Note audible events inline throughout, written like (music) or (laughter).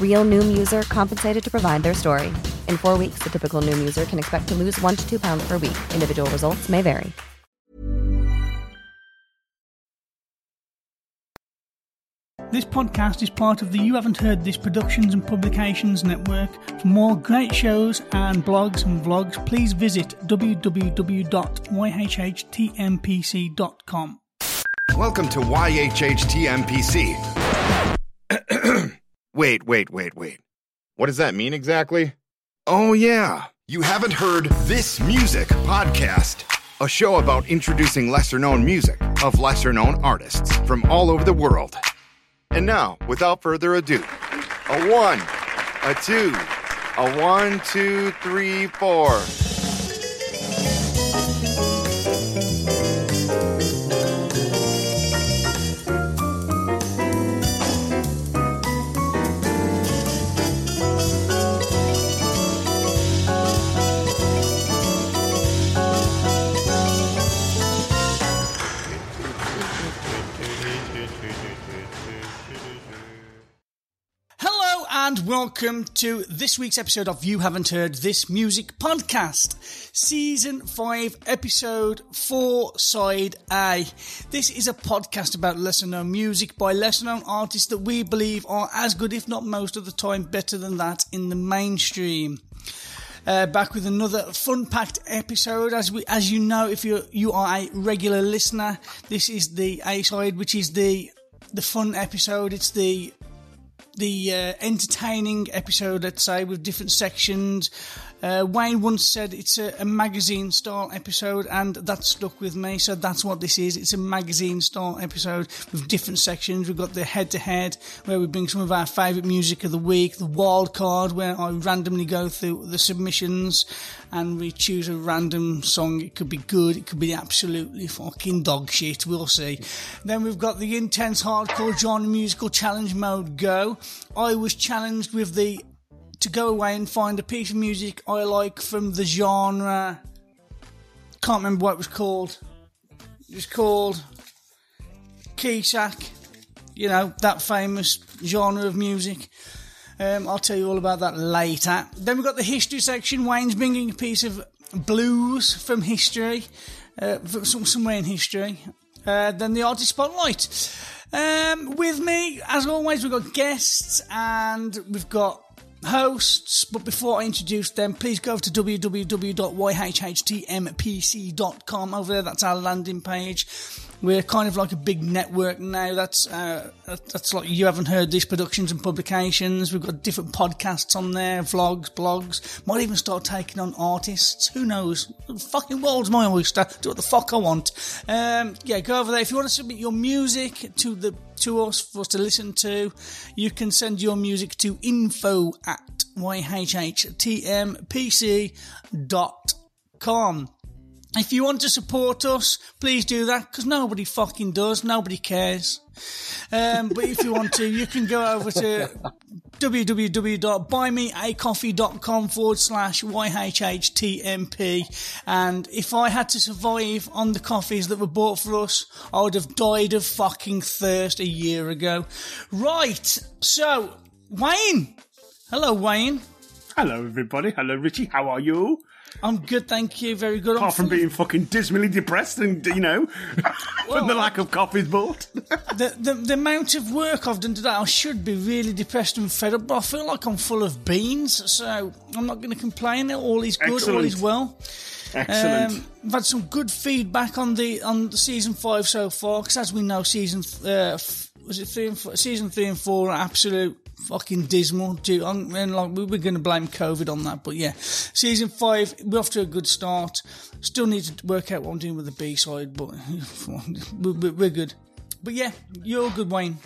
Real Noom user compensated to provide their story. In four weeks, the typical Noom user can expect to lose one to two pounds per week. Individual results may vary. This podcast is part of the You Haven't Heard This Productions and Publications Network. For more great shows and blogs and vlogs, please visit www.yhhtmpc.com. Welcome to YHHTMPC. Wait, wait, wait, wait. What does that mean exactly? Oh, yeah. You haven't heard This Music podcast, a show about introducing lesser known music of lesser known artists from all over the world. And now, without further ado, a one, a two, a one, two, three, four. And welcome to this week's episode of You Haven't Heard This Music Podcast, Season 5, Episode 4, Side A. This is a podcast about lesser known music by lesser known artists that we believe are as good, if not most of the time, better than that in the mainstream. Uh, back with another fun-packed episode. As we, as you know, if you you are a regular listener, this is the A side, which is the the fun episode. It's the the uh, entertaining episode, let's say, with different sections. Uh, Wayne once said it's a, a magazine style episode, and that stuck with me. So that's what this is. It's a magazine style episode with different sections. We've got the head to head, where we bring some of our favourite music of the week, the wild card, where I randomly go through the submissions and we choose a random song. It could be good, it could be absolutely fucking dog shit. We'll see. Then we've got the intense hardcore genre musical challenge mode go. I was challenged with the to go away and find a piece of music I like from the genre. Can't remember what it was called. It was called Keysack. You know, that famous genre of music. Um, I'll tell you all about that later. Then we've got the history section. Wayne's bringing a piece of blues from history, uh, from somewhere in history. Uh, then the artist spotlight. Um, with me, as always, we've got guests and we've got hosts. But before I introduce them, please go to www.yhhtmpc.com. Over there, that's our landing page. We're kind of like a big network now. That's uh, that's like you haven't heard these productions and publications. We've got different podcasts on there, vlogs, blogs. Might even start taking on artists. Who knows? The fucking world's my oyster. Do what the fuck I want. Um, yeah, go over there if you want to submit your music to the to us for us to listen to. You can send your music to info at yhhtmpc.com. If you want to support us, please do that because nobody fucking does. Nobody cares. Um, but if you want to, you can go over to (laughs) www.buymeacoffee.com forward slash YHHTMP. And if I had to survive on the coffees that were bought for us, I would have died of fucking thirst a year ago. Right. So, Wayne. Hello, Wayne. Hello, everybody. Hello, Richie. How are you? I'm good, thank you. Very good. Apart from being fucking dismally depressed and, you know, (laughs) from the lack of coffees bought. (laughs) the, the the amount of work I've done today, I should be really depressed and fed up, but I feel like I'm full of beans, so I'm not going to complain. All is good, all is well. Excellent. Um, we've had some good feedback on the on the season five so far, because as we know, season uh, was it three and four, season three and four are absolute fucking dismal. Due, on, and like we were going to blame COVID on that, but yeah, season five we're off to a good start. Still need to work out what I'm doing with the B side, but (laughs) we're, good. But yeah, you're good, Wayne.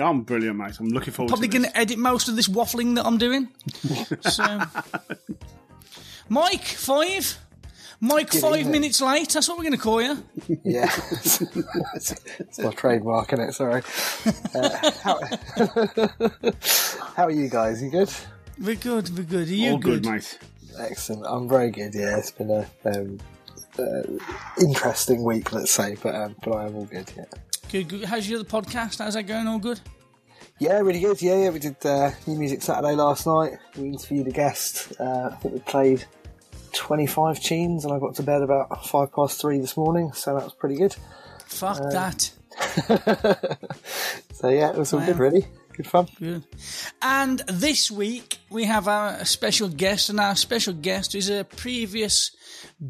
I'm brilliant, mate. I'm looking forward Probably going to edit most of this waffling that I'm doing. (laughs) so, Mike, five. Mike, five minutes late. That's what we're going to call you. (laughs) Yeah, it's, it's my trademark, isn't it? Sorry. Uh, how, (laughs) how are you guys? You good? We're good. We're good. Are you All good, mate. Excellent. I'm very good. Yeah, it's been a um, uh, interesting week, let's say, but um, but I am all good. Yeah. Good, good. How's your other podcast? How's that going? All good? Yeah, really good. Yeah, yeah. We did uh, New Music Saturday last night. We interviewed a guest. Uh, I think we played 25 teams, and I got to bed about five past three this morning, so that was pretty good. Fuck Uh, that. (laughs) So yeah, it was all Wow. good. Really good fun. Good. And this week we have our special guest, and our special guest is a previous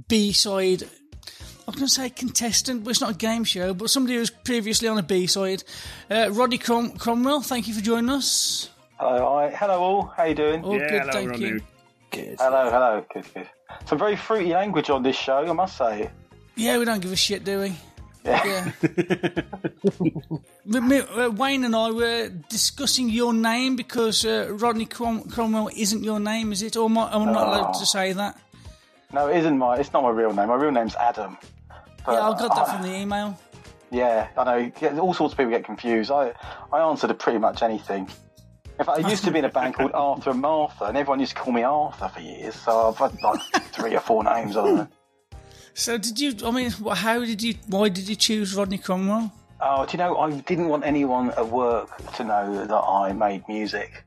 B side. I was going to say contestant, but it's not a game show. But somebody who was previously on a B side, uh, Roddy Crom- Cromwell. Thank you for joining us. Hello, hi. hello all. How you doing? All yeah, good, hello, thank Ronnie. you. Good. Hello, hello. Good, good. Some very fruity language on this show, I must say. Yeah, we don't give a shit, do we? Yeah. Yeah. (laughs) Uh, Wayne and I were discussing your name because uh, Rodney Crom- Cromwell isn't your name, is it? Or am I, am not allowed to say that? No, it isn't my. It's not my real name. My real name's Adam. But, Yeah, I got that uh, from the email. Yeah, I know. All sorts of people get confused. I I answer to pretty much anything. In fact, I used to be in a band called Arthur and Martha, and everyone used to call me Arthur for years. So I've had like (laughs) three or four names. on don't. So did you? I mean, how did you? Why did you choose Rodney Cromwell? Oh, do you know? I didn't want anyone at work to know that I made music.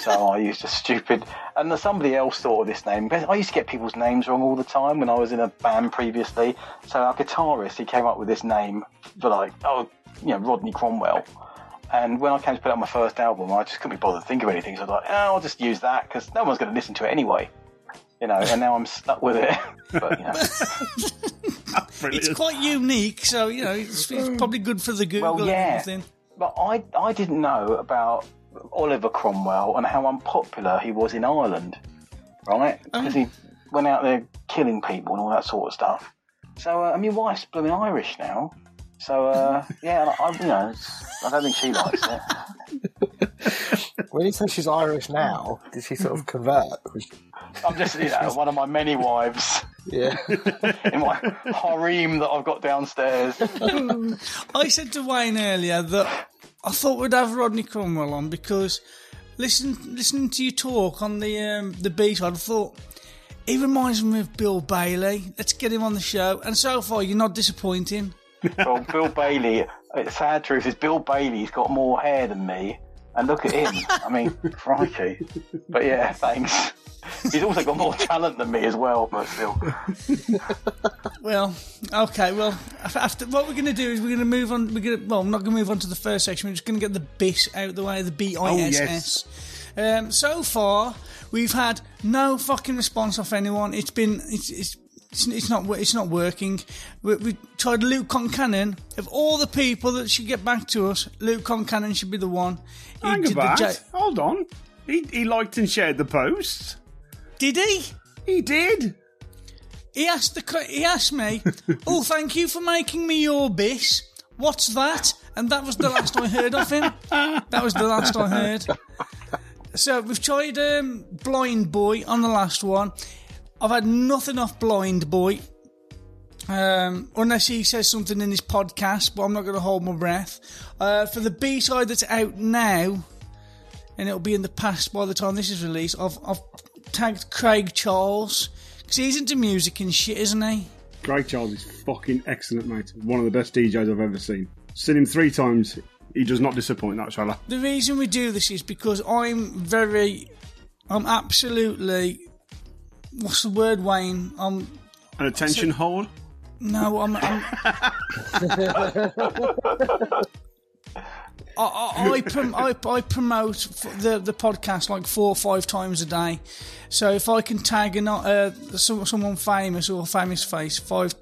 So (laughs) I used a stupid, and somebody else thought of this name. I used to get people's names wrong all the time when I was in a band previously. So our guitarist, he came up with this name for like, oh, you know, Rodney Cromwell. And when I came to put out my first album, I just couldn't be bothered to think of anything. So I was like, oh, I'll just use that because no one's going to listen to it anyway. You know, and now I'm stuck with it. (laughs) but, you know. (laughs) It's quite unique, so you know it's, it's probably good for the Google Well, and yeah. everything. But I, I didn't know about Oliver Cromwell and how unpopular he was in Ireland, right? Because he went out there killing people and all that sort of stuff. So, uh, I mean, wife's blooming Irish now. So, uh, yeah, I, you know, it's- I don't think she likes it. (laughs) When you say she's Irish now, did she sort of convert? I'm just, you know, one of my many wives Yeah. in my harem that I've got downstairs. (laughs) I said to Wayne earlier that I thought we'd have Rodney Cromwell on because listen, listening to you talk on the um, the B side, I thought he reminds me of Bill Bailey. Let's get him on the show. And so far, you're not disappointing. Well, Bill Bailey, the sad truth is Bill Bailey's got more hair than me. And look at him. I mean, (laughs) crikey. But yeah, thanks. He's also got more talent than me as well, but still. (laughs) Well, okay. Well, after what we're going to do is we're going to move on. We're going to well, I'm not going to move on to the first section. We're just going to get the bis out of the way. The B I S S. Um, so far, we've had no fucking response off anyone. It's been it's it's. It's, it's not it's not working. We, we tried Luke Concannon. Of all the people that should get back to us, Luke Concannon should be the one. He Hang about. ja- Hold on. He, he liked and shared the posts. did he? He did. He asked the he asked me, (laughs) "Oh, thank you for making me your bis. What's that?" And that was the last I heard of him. That was the last I heard. So we've tried um, Blind Boy on the last one. I've had nothing off Blind Boy, um, unless he says something in his podcast. But I'm not going to hold my breath. Uh, for the B side that's out now, and it'll be in the past by the time this is released. I've, I've tagged Craig Charles because he's into music and shit, isn't he? Craig Charles is fucking excellent, mate. One of the best DJs I've ever seen. Seen him three times. He does not disappoint, that fella. The reason we do this is because I'm very, I'm absolutely, what's the word, Wayne? I'm An attention hold. no, I'm, I'm (laughs) I, I, I, prom- I, I promote the the podcast like four or five times a day. So if I can tag an, uh, some, someone famous or a famous face five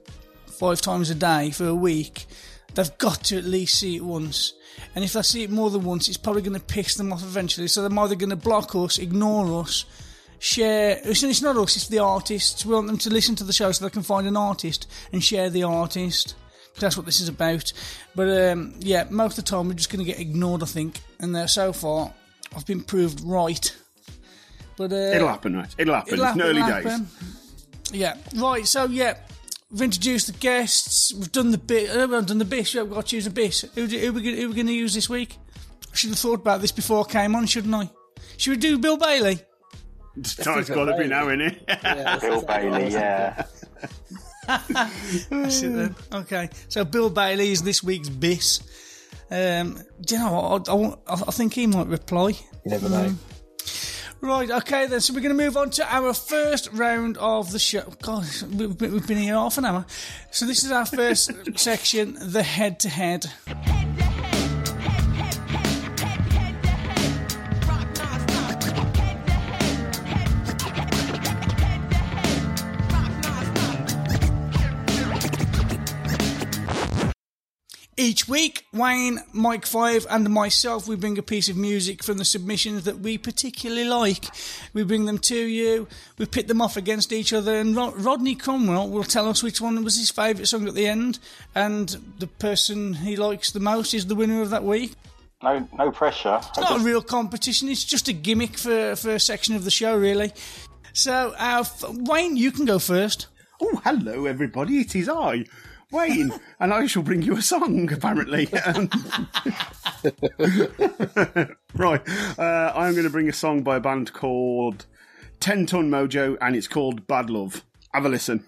five times a day for a week, they've got to at least see it once. And if they see it more than once, it's probably going to piss them off eventually. So they're either going to block us, ignore us, share. It's it's not us, it's the artists. We want them to listen to the show so they can find an artist and share the artist. That's what this is about. But um, yeah, most of the time we're just going to get ignored, I think. And uh, so far, I've been proved right. But uh, It'll happen, right? It'll happen. It'll it's early it'll days. Yeah, right. So yeah, we've introduced the guests. We've done the bit. Uh, we've done the bit. We've got to choose a bit. Who, do- who, we, gonna- who we going to use this week? I should have thought about this before I came on, shouldn't I? Should we do Bill Bailey? It's, it's got to be now, innit? Yeah, Bill Bailey, yeah. (laughs) That's it then. Okay, so Bill Bailey is this week's Biss. Um, do you know what? I, I, I I think he might reply. You never know. Right, okay then. So we're going to move on to our first round of the show. God, we've been we've been here half an hour. So this is our first (laughs) section, the head to head. Each week, Wayne, Mike Five, and myself, we bring a piece of music from the submissions that we particularly like. We bring them to you, we pit them off against each other, and Rod- Rodney Cromwell will tell us which one was his favourite song at the end, and the person he likes the most is the winner of that week. No, no pressure. It's not a real competition, it's just a gimmick for, for a section of the show, really. So, uh, Wayne, you can go first. Oh, hello, everybody. It is I, Wayne, and I shall bring you a song, apparently. (laughs) Um, (laughs) right. Uh, I'm going to bring a song by a band called 10 Ton Mojo, and it's called Bad Love. Have a listen.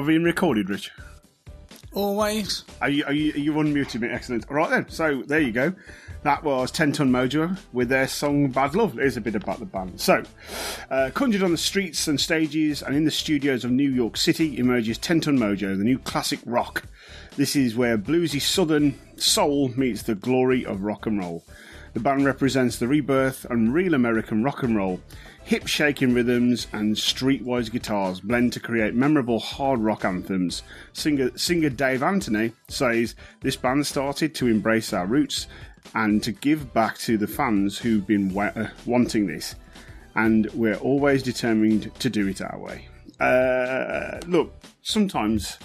I being recorded, Rich? Always. Are you, are you, are you unmuted me? Excellent. All right then. So there you go. That was 10 Ton Mojo with their song Bad Love. Here's a bit about the band. So, uh, conjured on the streets and stages and in the studios of New York City emerges 10 Ton Mojo, the new classic rock. This is where bluesy southern soul meets the glory of rock and roll. The band represents the rebirth and real American rock and roll. Hip shaking rhythms and streetwise guitars blend to create memorable hard rock anthems. Singer, singer Dave Anthony says this band started to embrace our roots and to give back to the fans who've been wa- uh, wanting this. And we're always determined to do it our way. Uh, look, sometimes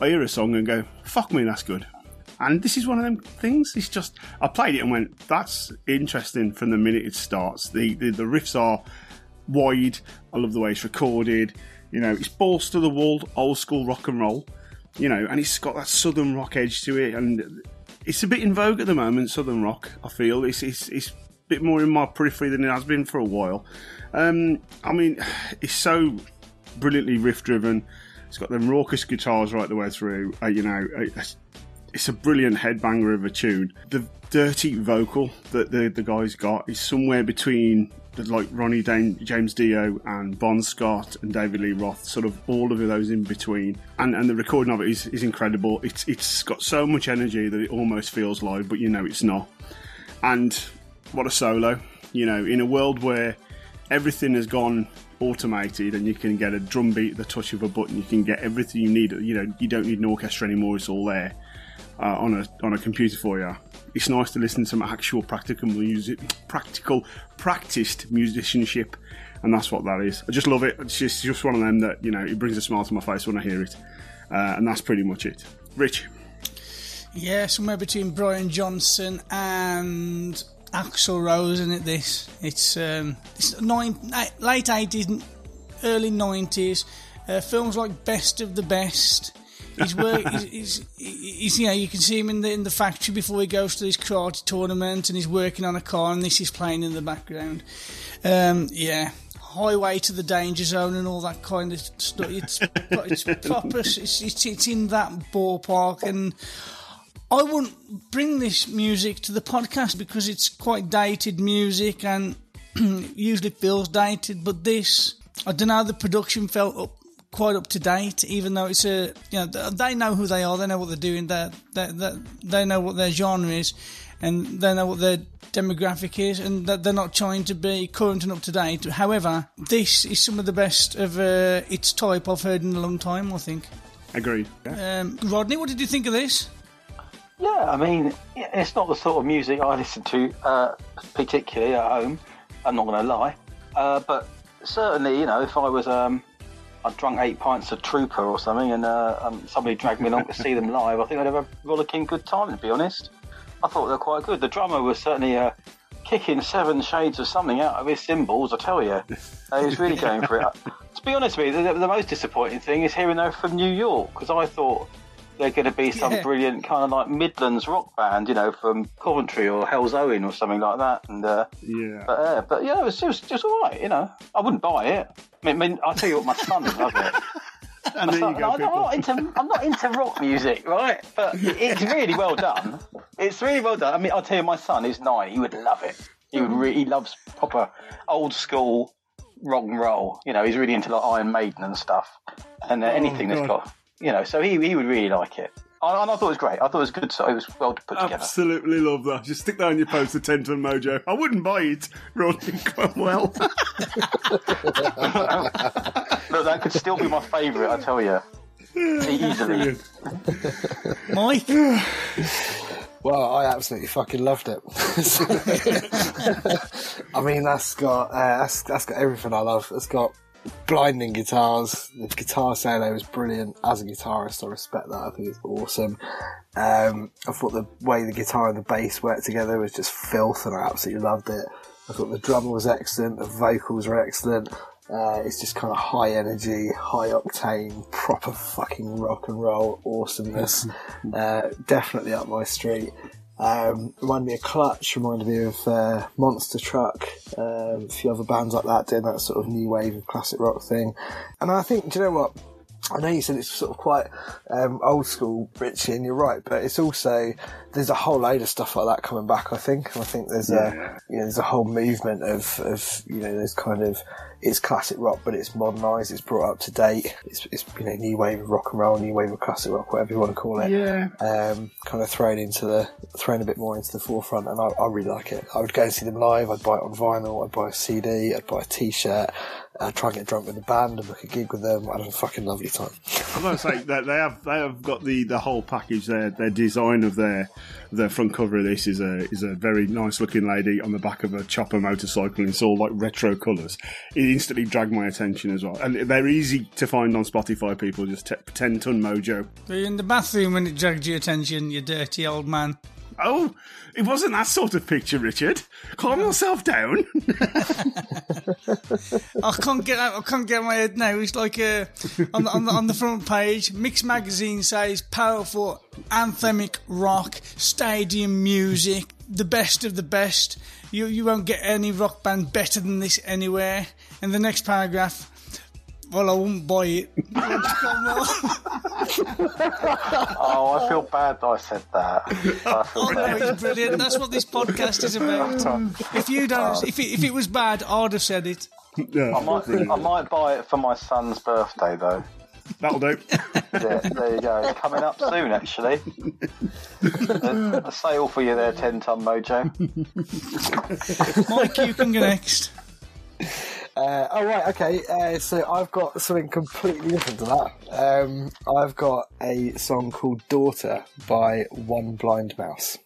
I hear a song and go, fuck me, that's good. And this is one of them things. It's just I played it and went, "That's interesting." From the minute it starts, the the, the riffs are wide. I love the way it's recorded. You know, it's balls to the wall, old school rock and roll. You know, and it's got that southern rock edge to it, and it's a bit in vogue at the moment. Southern rock, I feel it's it's, it's a bit more in my periphery than it has been for a while. Um, I mean, (sighs) it's so brilliantly riff driven. It's got them raucous guitars right the way through. Uh, you know, uh, it's a brilliant headbanger of a tune. The dirty vocal that the, the guy's got is somewhere between like Ronnie Dane, James Dio and Bon Scott and David Lee Roth, sort of all of those in between. And and the recording of it is, is incredible. It's it's got so much energy that it almost feels live, but you know it's not. And what a solo! You know, in a world where everything has gone automated and you can get a drum beat at the touch of a button, you can get everything you need. You know, you don't need an orchestra anymore; it's all there uh, on a on a computer for you. It's nice to listen to some actual practical music, practical practiced musicianship, and that's what that is. I just love it. It's just just one of them that you know it brings a smile to my face when I hear it, uh, and that's pretty much it. Rich, Yeah, somewhere between Brian Johnson and Axl Rose, isn't it? This it's um, it's nine, late eighties, early nineties. Uh, films like Best of the Best. He's work. he's, he's, he's, you know, you can see him in the in the factory before he goes to this karate tournament, and he's working on a car, and this is playing in the background. Um, yeah, Highway to the Danger Zone and all that kind of stuff. It's it's proper. It's, it's it's in that ballpark, and I wouldn't bring this music to the podcast because it's quite dated music and (clears throat) usually feels dated. But this, I don't know, how the production felt up quite up to date, even though it's a you know they know who they are, they know what they're doing, they they they know what their genre is, and they know what their demographic is, and that they're not trying to be current and up to date. However, this is some of the best of uh, its type I've heard in a long time. I think. agreed. Um, Rodney, what did you think of this? Yeah, I mean, it's not the sort of music I listen to uh, particularly at home. I'm not going to lie, uh, but certainly, you know, if I was um, I drunk eight pints of Trooper or something, and uh, um, somebody dragged me along to see them live, I think I'd have a rollicking good time. To be honest, I thought they were quite good. The drummer was certainly uh, kicking seven shades of something out of his cymbals. I tell you, he was really going for it. (laughs) to be honest with you, the, the most disappointing thing is hearing they're from New York because I thought they're going to be some Yeah. brilliant kind of like Midlands rock band, you know, from Coventry or Halesowen or something like that. And uh, Yeah. but uh, but yeah, it was just just all right, you know. I wouldn't buy it. I mean, I mean I'll tell you what, my son loves it. (laughs) And there you I'm go, not, I'm not into I'm not into rock music, right? But it's really well done. It's really well done. I mean, I'll tell you, my son is nine, he would love it. He would really he loves proper old school rock and roll. You know, he's really into like Iron Maiden and stuff, and uh, anything that's Oh, God. got you know. So he he would really like it. And and I thought it was great. I thought it was good. So it was well put together. Absolutely love that. Just stick that on your poster, 10 ton mojo. I wouldn't buy it, Rodney (laughs) Cromwell. (laughs) Look, that could still be my favourite. I tell you, easily. Mike, (sighs) Well, I absolutely fucking loved it. (laughs) I mean, that's got uh, that's that's got everything I love. It's got blinding guitars. The guitar solo is brilliant. As a guitarist, I respect that. I think it's awesome. Um, I thought the way the guitar and the bass worked together was just filth, and I absolutely loved it. I thought the drummer was excellent. The vocals were excellent. Uh, it's just kind of high energy, high octane, proper fucking rock and roll awesomeness. (laughs) uh, definitely up my street. Um, reminded me of Clutch, reminded me of uh, Monster Truck, um, a few other bands like that doing that sort of new wave of classic rock thing. And I think, do you know what? I know you said it's sort of quite um, old school, Richie, and you're right, but it's also there's a whole load of stuff like that coming back. I think, and I think there's Yeah. a you know there's a whole movement of of you know there's kind of it's classic rock, but it's modernised, it's brought up to date, it's, it's you know new wave of rock and roll, new wave of classic rock, whatever you want to call it. Yeah. Um, kind of thrown into the thrown a bit more into the forefront, and I, I really like it. I would go and see them live. I'd buy it on vinyl. I'd buy a CD. I'd buy a T-shirt. I'd try and get drunk with the band and book a gig with them. I'd have a fucking lovely time. I'm going to say that they have they have got the, the whole package. Their their design of their their front cover of this is a is a very nice looking lady on the back of a chopper motorcycle. and It's all like retro colours. It instantly dragged my attention as well, and they're easy to find on Spotify. People just t- ten ton mojo. Were you in the bathroom when it dragged your attention, you dirty old man? Oh, it wasn't that sort of picture, Richard. Calm yourself down. (laughs) I can't get out. I can't get my head now. It's like uh, on, the, on, the, on the front page, Mix Magazine says powerful anthemic rock, stadium music, the best of the best. You you won't get any rock band better than this anywhere. And the next paragraph. Well, I wouldn't buy it. Oh, I feel bad that I said that. I feel Oh no, bad. it's brilliant. That's what this podcast is about. If you don't, oh. if it, if it was bad, I'd have said it. yeah, I might, I might buy it for my son's birthday though. that'll do. Yeah, there you go. It's coming up soon, actually. a, a sale for you there, ten ton mojo. Mike, you can go next. Uh, oh right, okay. Uh, so I've got something completely different to that. Um, I've got a song called "Daughter" by One Blind Mouse.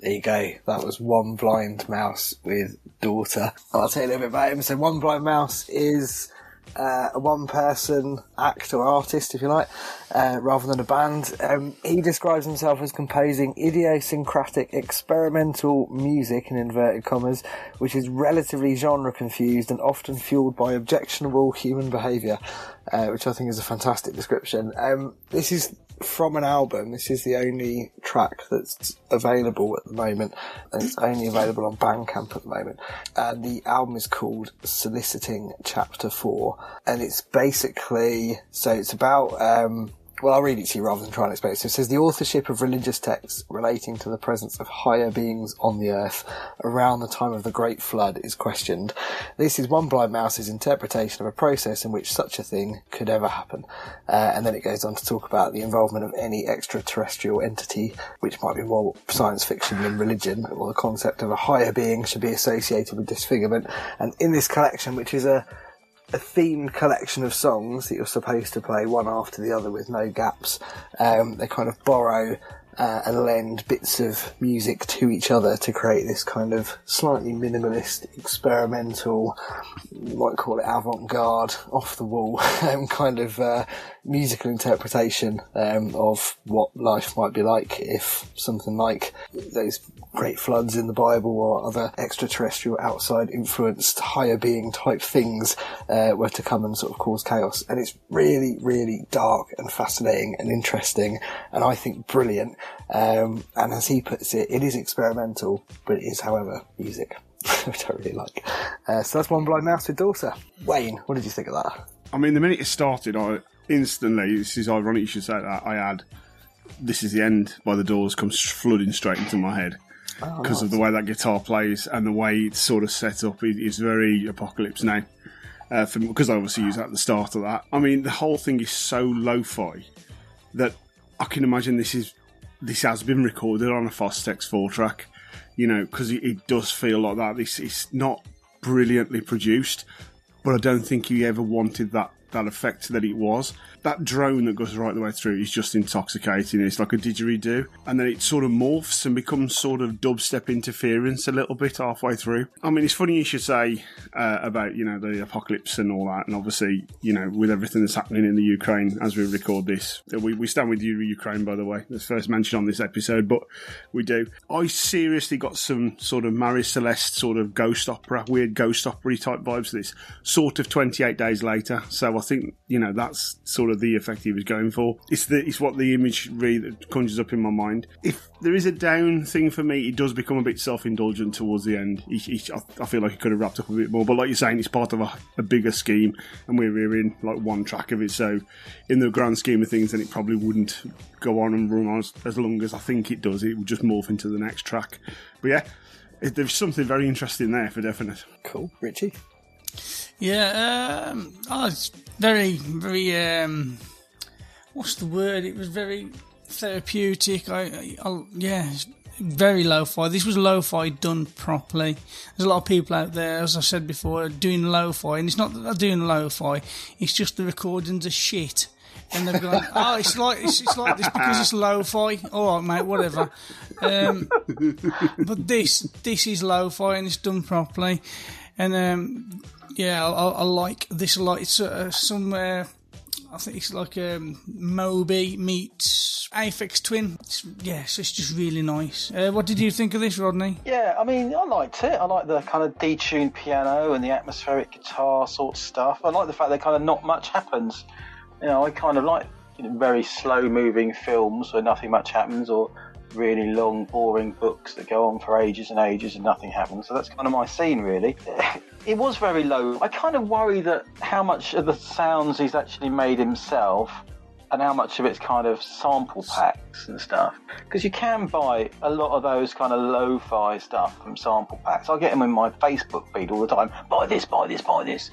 There you go. That was One Blind Mouse with Daughter. I'll tell you a little bit about him. So One Blind Mouse is uh, a one-person act or artist, if you like, uh, rather than a band. Um, he describes himself as composing idiosyncratic experimental music in inverted commas, which is relatively genre confused and often fueled by objectionable human behaviour, uh, which I think is a fantastic description. Um, this is from an album. This is the only track that's available at the moment, and it's only available on Bandcamp at the moment. And the album is called Soliciting Chapter Four, and it's basically so it's about um, well, I'll read it to you rather than try and explain it. So it says the authorship of religious texts relating to the presence of higher beings on the earth around the time of the Great Flood is questioned. This is one blind mouse's interpretation of a process in which such a thing could ever happen. Uh, and then it goes on to talk about the involvement of any extraterrestrial entity, which might be more science fiction than religion, or the concept of a higher being should be associated with disfigurement. And in this collection, which is a a themed collection of songs that you're supposed to play one after the other with no gaps. Um, they kind of borrow uh, and lend bits of music to each other to create this kind of slightly minimalist, experimental, might call it avant-garde, off the wall (laughs) um, kind of uh, musical interpretation um, of what life might be like if something like those great floods in the Bible or other extraterrestrial outside influenced higher being type things uh, were to come and sort of cause chaos. And it's really, really dark and fascinating and interesting and I think brilliant. Um, and as he puts it, it is experimental, but it is, however, music. (laughs) Which I really like. Uh, so that's One Blind Mouse with Daughter. Wayne, what did you think of that? I mean, the minute it started, I instantly, this is ironic you should say that, I had This is the End by the Doors comes flooding straight into my head Oh, because of the way that guitar plays and the way it's sort of set up. It, it's very Apocalypse Now. Uh, because I obviously use that at the start of that. I mean, the whole thing is so lo-fi that I can imagine this is this has been recorded on a Fostex four track. You know, because it, it does feel like that. This is not brilliantly produced, but I don't think he ever wanted that that effect that it was. That drone that goes right the way through is just intoxicating. It's like a didgeridoo, and then it sort of morphs and becomes sort of dubstep interference a little bit halfway through. I mean, it's funny you should say uh, about you know the apocalypse and all that, and obviously you know with everything that's happening in the Ukraine as we record this, we we stand with you, Ukraine. By the way, that's first mention on this episode, but we do. I seriously got some sort of Marie Celeste sort of ghost opera, weird ghost opera type vibes. This sort of twenty eight days later, so I think you know that's sort of the effect he was going for. It's the it's what the imagery that conjures up in my mind. If there is a down thing for me, it does become a bit self indulgent towards the end. He, he, I I feel like he could have wrapped up a bit more, but like you're saying, it's part of a, a bigger scheme, and we're hearing like one track of it. So, in the grand scheme of things, then it probably wouldn't go on and run on as, as long as I think it does. It would just morph into the next track. But yeah, it, there's something very interesting there for definite. Cool. Richie? Yeah, um, oh, it's very, very. Um, what's the word? It was very therapeutic. I, I, I yeah, it's very lo-fi. This was lo-fi done properly. There's a lot of people out there, as I said before, doing lo-fi, and it's not that they're doing lo-fi. It's just the recordings are shit. And they're going, (laughs) oh, it's like it's, it's like this because it's lo-fi. All right, mate, whatever. Um, but this this is lo-fi and it's done properly. And um, yeah, I, I, like this a lot. It's uh, somewhere. I think it's like um, Moby meets Aphex Twin. It's, yes, it's just really nice. Uh, what did you think of this, Rodney? Yeah, I mean, I liked it. I like the kind of detuned piano and the atmospheric guitar sort of stuff. I like the fact that kind of not much happens. You know, I kind of like you know, very slow moving films where nothing much happens or really long, boring books that go on for ages and ages and nothing happens. So that's kind of my scene, really. (laughs) It was very low. I kind of worry that how much of the sounds he's actually made himself and how much of it's kind of sample packs and stuff. Because you can buy a lot of those kind of lo-fi stuff from sample packs. I get them in my Facebook feed all the time. Buy this, buy this, buy this.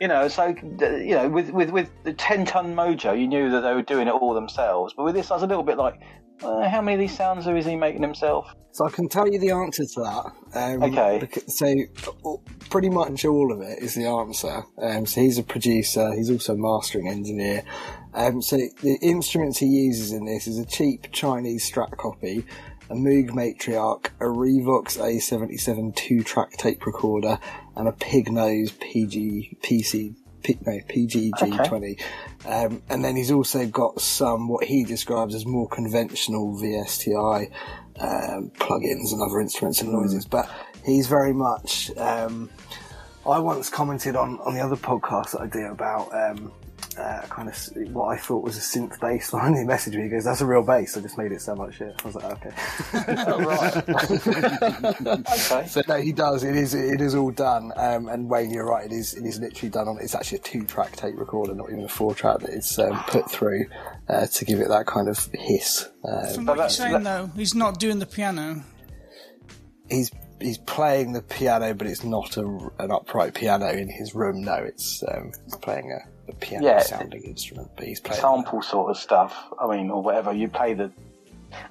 You know, so you know, with with with the ten ton mojo, you knew that they were doing it all themselves. But with this, I was a little bit like, uh, how many of these sounds is he making himself? So I can tell you the answer to that. Um, Okay. beca- So uh, pretty much all of it is the answer. Um, so he's a producer. He's also a mastering engineer. Um, so the instruments he uses in this is a cheap Chinese Strat copy. a Moog Matriarch, a Revox A77 two-track tape recorder, and a Pig Nose PG PC P, no, PGG20. Um, and then he's also got some what he describes as more conventional VSTI um, plugins and other instruments and noises. But he's very much. Um, I once commented on, on the other podcast that I do about um, uh, kind of what I thought was a synth bass line. (laughs) He messaged me, he goes, That's a real bass. I just made it so much shit. I was like, Okay. (laughs) (laughs) Okay. So no, he does. It is. It is all done. Um, and Wayne, you're right. It is. It is literally done on. It's actually a two-track tape recorder, not even a four-track that it's um, put through uh, to give it that kind of hiss. Um, From But what you're that- saying, though, he's not doing the piano. he's he's playing the piano, but it's not a, an upright piano in his room. No, it's um, playing a, a piano Yeah. sounding instrument, but he's playing. sample sort of stuff. I mean, or whatever. You play the.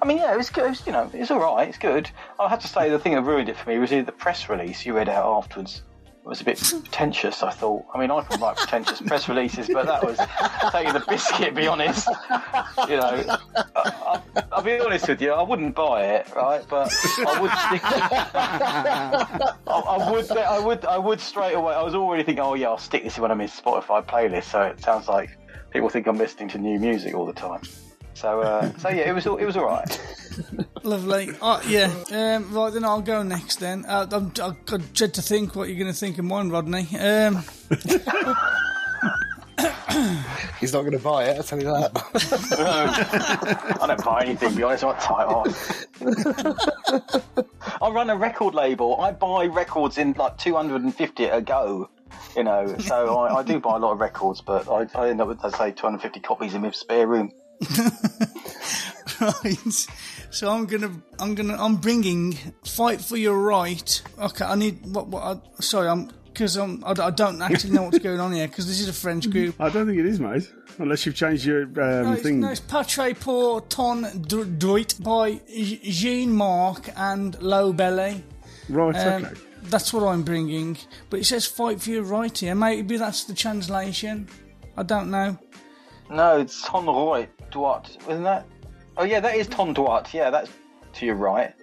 I mean, yeah, it was good. It was, you know, it's all right. It's good. I have to say, the thing that ruined it for me was the press release you read out afterwards. It was a bit pretentious. I thought. I mean, I can write pretentious press releases, but that was taking the biscuit. Be honest, you know, I, I, I'll be honest with you. I wouldn't buy it, right? But I would. (laughs) I, I would. I would. I would straight away. I was already thinking, oh yeah, I'll stick this in one of my Spotify playlists. So it sounds like people think I'm listening to new music all the time. So, uh, so yeah, it was. It was all right. Lovely. Oh, yeah. Um, right, then I'll go next then. Uh, I'm, I've got dread to think what you're going to think of mine, Rodney. Um, (coughs) He's not going to buy it. I'll tell you that. (laughs) I don't buy anything. to Be honest, I'm not tight off. (laughs) I run a record label. I buy records in like 250 a go. You know, so I, I do buy a lot of records, but I, I end up with, I say, 250 copies in my spare room. (laughs) right. So I'm gonna, I'm gonna, I'm bringing "Fight for Your Right." Okay, I need what? What? I, sorry, I'm because I'm, I, I don't actually know what's (laughs) going on here because this is a French group. I don't think it is, mate. Unless you've changed your um, No, it's, thing. no, it's Patre pour ton droit by Jean Marc and Lowbelly. Right, Um, okay. That's what I'm bringing. But it says fight for your right here. Maybe that's the translation. I don't know. No, it's ton droit, droit, isn't that? Oh yeah, that is ton droit. Yeah, that's to your right.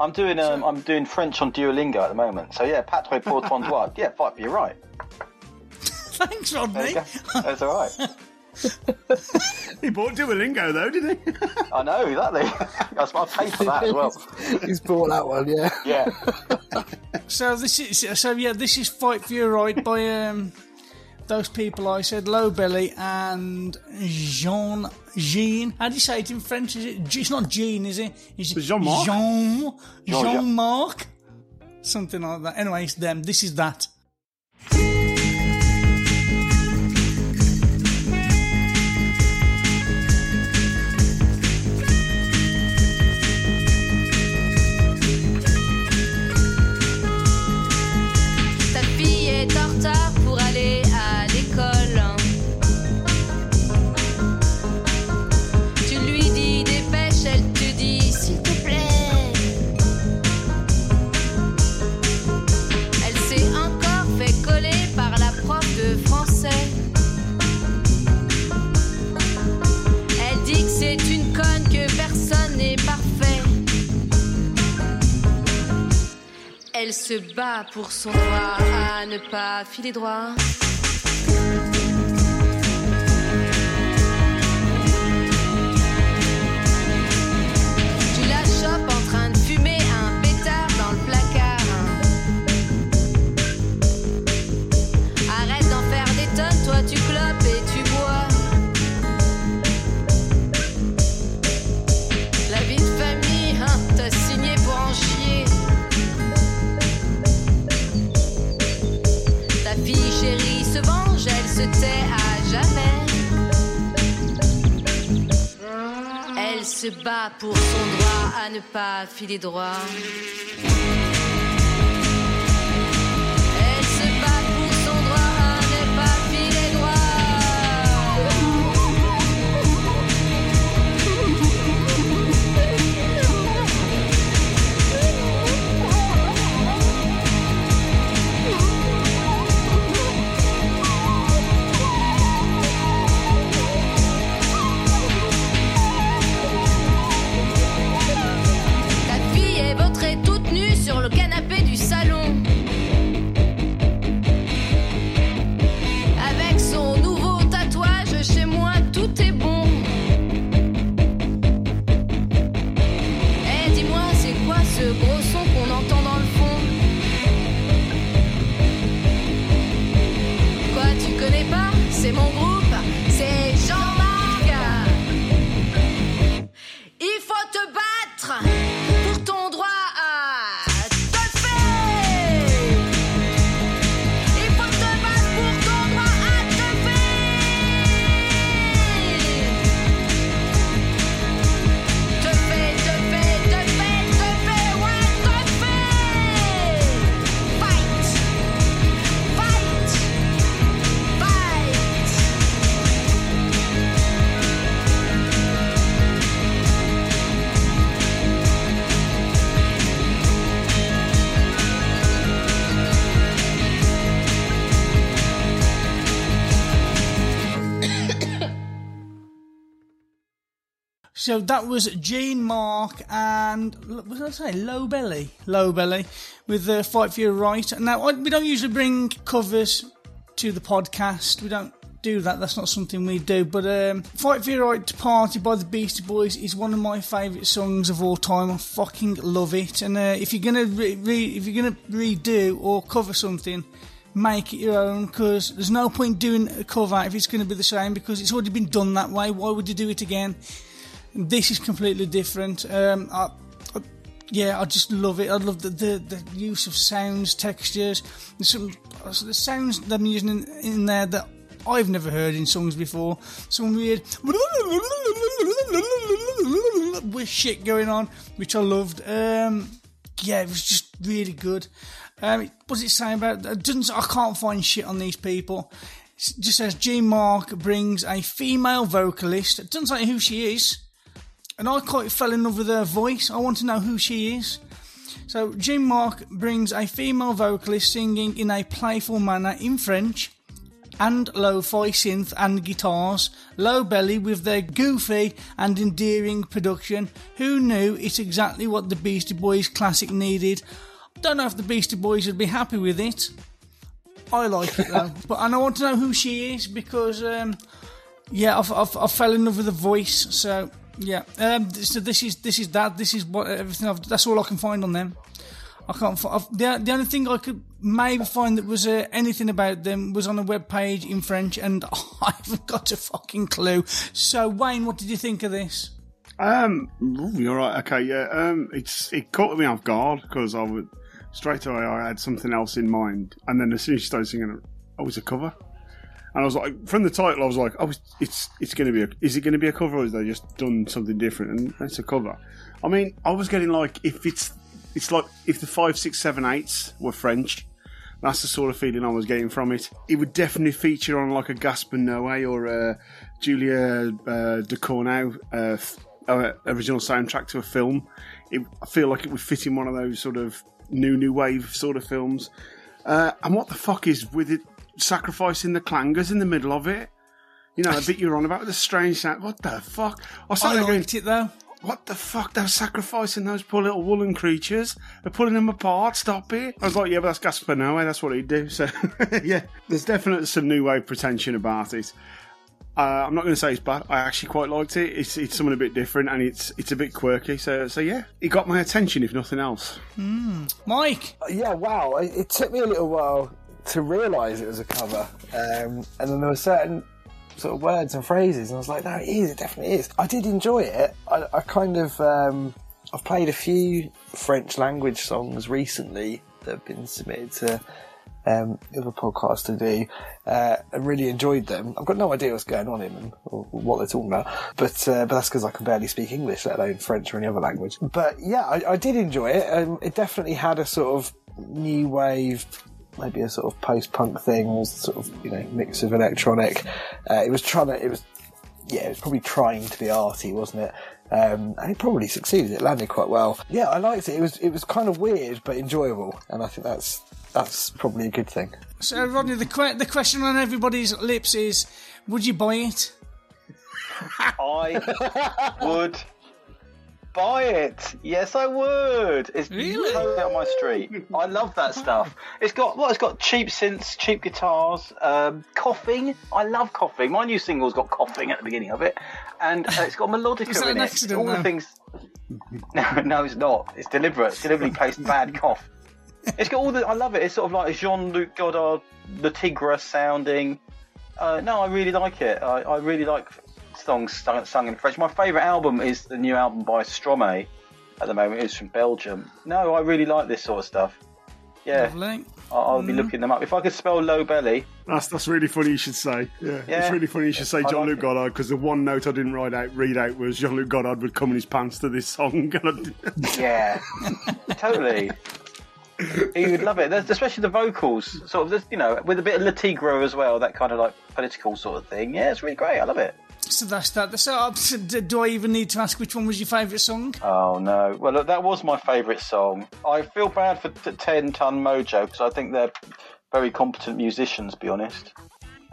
I'm doing um, I'm doing French on Duolingo at the moment. So yeah, patre pour ton (laughs) droit. Yeah, fight for your right. (laughs) Thanks, Rodney. That's all right. (laughs) He bought Duolingo, though, didn't he? I know exactly. That's I paid for that as well. He's bought that one. Yeah. Yeah. So this is so yeah. This is fight for your right by um those people I said Lowbelly and Jean Jean. How do you say it in French? Is it? It's not Jean, is it? Is it Jean-Marc? Jean Jean- Jean Marc. Something like that. Anyway, it's them. This is that. Elle se bat pour son droit à ne pas filer droit. Tu la se bat pour son droit à ne pas filer droit. c'est mon groupe. So that was Gene Mark and what did I say? Lowbelly, Low Belly, with the Fight for Your Right. Now I, we don't usually bring covers to the podcast. We don't do that. That's not something we do. But um, Fight for Your Right to Party by the Beastie Boys is one of my favourite songs of all time. I fucking love it. And uh, if you're gonna re- re- if you're gonna redo or cover something, make it your own. Because there's no point doing a cover if it's going to be the same because it's already been done that way. Why would you do it again? This is completely different. Um, I, I, yeah, I just love it. I love the, the, the use of sounds, textures. There's some the sounds that I'm using in, in there that I've never heard in songs before. Some weird with shit going on, which I loved. Um, yeah, it was just really good. Um, what does it say about? It doesn't I can't find shit on these people. It just says G Mark brings a female vocalist. It doesn't say who she is, and I quite fell in love with her voice. I want to know who she is. So Jim Mark brings a female vocalist singing in a playful manner in French and lo-fi synth and guitars, Lowbelly with their goofy and endearing production. Who knew it's exactly what the Beastie Boys classic needed? Don't know if the Beastie Boys would be happy with it. I like it though, (laughs) but and I want to know who she is because um, yeah, I've, I've, I fell in love with the voice. So yeah, um, so this is this is that. This is what everything. I've, that's all I can find on them. I can't. fi- I've, the the only thing I could maybe find that was uh, anything about them was on a web page in French, and (laughs) I haven't got a fucking clue. So Wayne, what did you think of this? Um, ooh, you're right. Okay, yeah. Um, it's it caught me off guard because I would straight away I had something else in mind, and then as soon as she started singing, it, oh, it's a cover, and I was like, from the title, I was like, oh, it's it's, going to be a, is it going to be a cover, or is they just done something different? And it's a cover. I mean, I was getting like if it's it's like if the five, six, seven, eights were French. That's the sort of feeling I was getting from it. It would definitely feature on like a Gaspar Noé or a Julia uh, Ducournau uh, uh, original soundtrack to a film. It, I feel like it would fit in one of those sort of new new wave sort of films. Uh, and what the fuck is with it sacrificing the clangers in the middle of it? You know, a bit you're on about with the strange sound. What the fuck? I was sat I there going, liked it though. what the fuck? They're sacrificing those poor little woolen creatures. They're pulling them apart. Stop it. I was like, yeah, but that's Gaspar Noé. That's what he'd do. (laughs) So, yeah, there's definitely some new wave pretension about it. Uh, I'm not going to say it's bad. I actually quite liked it. It's it's something a bit different and it's it's a bit quirky. So so yeah, it got my attention if nothing else. Mike, Yeah, wow. It, it took me a little while to realise it was a cover. Um, and then there were certain sort of words and phrases, and I was like, no, it is, it definitely is. I did enjoy it. I, I kind of, um, I've played a few French language songs recently that have been submitted to um, the other podcast to do, uh, and really enjoyed them. I've got no idea what's going on in them or what they're talking about, but uh, but that's because I can barely speak English, let alone French or any other language. But yeah, I, I did enjoy it. Um, it definitely had a sort of new wave. Maybe a sort of post-punk thing, or sort of you know mix of electronic. Uh, it was trying to. It was yeah, it was probably trying to be arty, wasn't it? Um, and it probably succeeded. It landed quite well. Yeah, I liked it. It was it was kind of weird but enjoyable, and I think that's that's probably a good thing. so Rodney, the que- the question on everybody's lips is, would you buy it? I would buy it. Yes, I would. It's Really? totally up my street. I love that stuff. It's got what? It's got cheap synths, cheap guitars, um, coughing. I love coughing. My new single's got coughing at the beginning of it, and uh, it's got melodica Was that in an it. accident, All the things. No, (laughs) no, it's not. It's deliberate. It's deliberately placed bad cough. It's got all the. I love it. It's sort of like a Jean-Luc Godard, the Tigre sounding. Uh, no, I really like it. I, I really like songs sung, sung in French. My favourite album is the new album by Stromae. At the moment, it's from Belgium. No, I really like this sort of stuff. Yeah, Lovely. I, I'll be mm-hmm. looking them up. If I could spell Lowbelly, That's that's really funny. You should say. Yeah, Yeah. it's really funny. You should say I Jean Luc like it. Godard because the one note I didn't write out read out was Jean Luc Godard would come in his pants to this song. (laughs) And I did- yeah, totally. He would love it, There's, especially the vocals. Sort of, this, you know, with a bit of Le Tigre as well. That kind of like political sort of thing. Yeah, it's really great. I love it. So that's that. So (laughs) do I even need to ask which one was your favourite song? Oh no! Well, look, that was my favourite song. I feel bad for t- Ten Ton Mojo because I think they're very competent musicians. To be honest,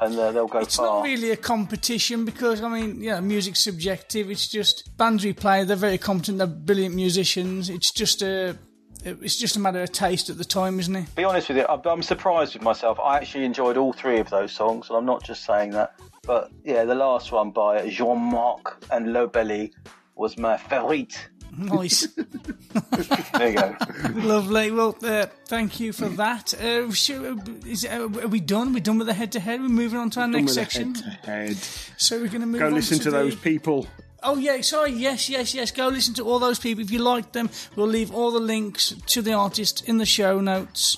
and uh, they'll go It's far. not really a competition because I mean, yeah, music's subjective. It's just bands we play. They're very competent. They're brilliant musicians. It's just a, it's just a matter of taste at the time, isn't it? be honest with you, I'm, I'm surprised with myself. I actually enjoyed all three of those songs, and I'm not just saying that. But yeah, the last one by Jean Marc and Lowbelly was my favorite. Nice, (laughs) There you go. lovely. Well, uh, thank you for that. Uh, should, is, uh, are we done? We're done with the head to head. We're moving on to our next With a section. Head. So we're going to move Go on listen to, to the- those people. Oh yeah, sorry. Yes, yes, yes. Go listen to all those people if you like them. We'll leave all the links to the artist in the show notes,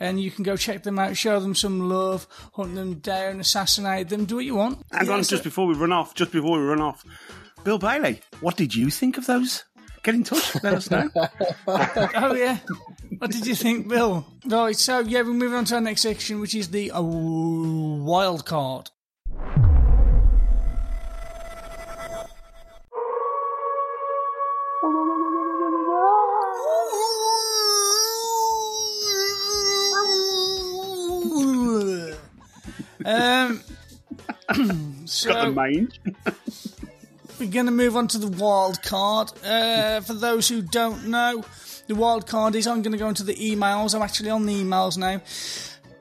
and you can go check them out, show them some love, hunt them down, assassinate them, do what you want. Hang Yeah, on, so- just before we run off, just before we run off, Bill Bailey, what did you think of those? Get in touch, let us know. (laughs) oh yeah. What did you think, Bill? Right. So yeah, we're moving on to our next section, which is the uh, wild card. Um, so Got the mange. we're going to move on to the wild card. Uh, for those who don't know, the wild card is I'm going to go into the emails. I'm actually on the emails now.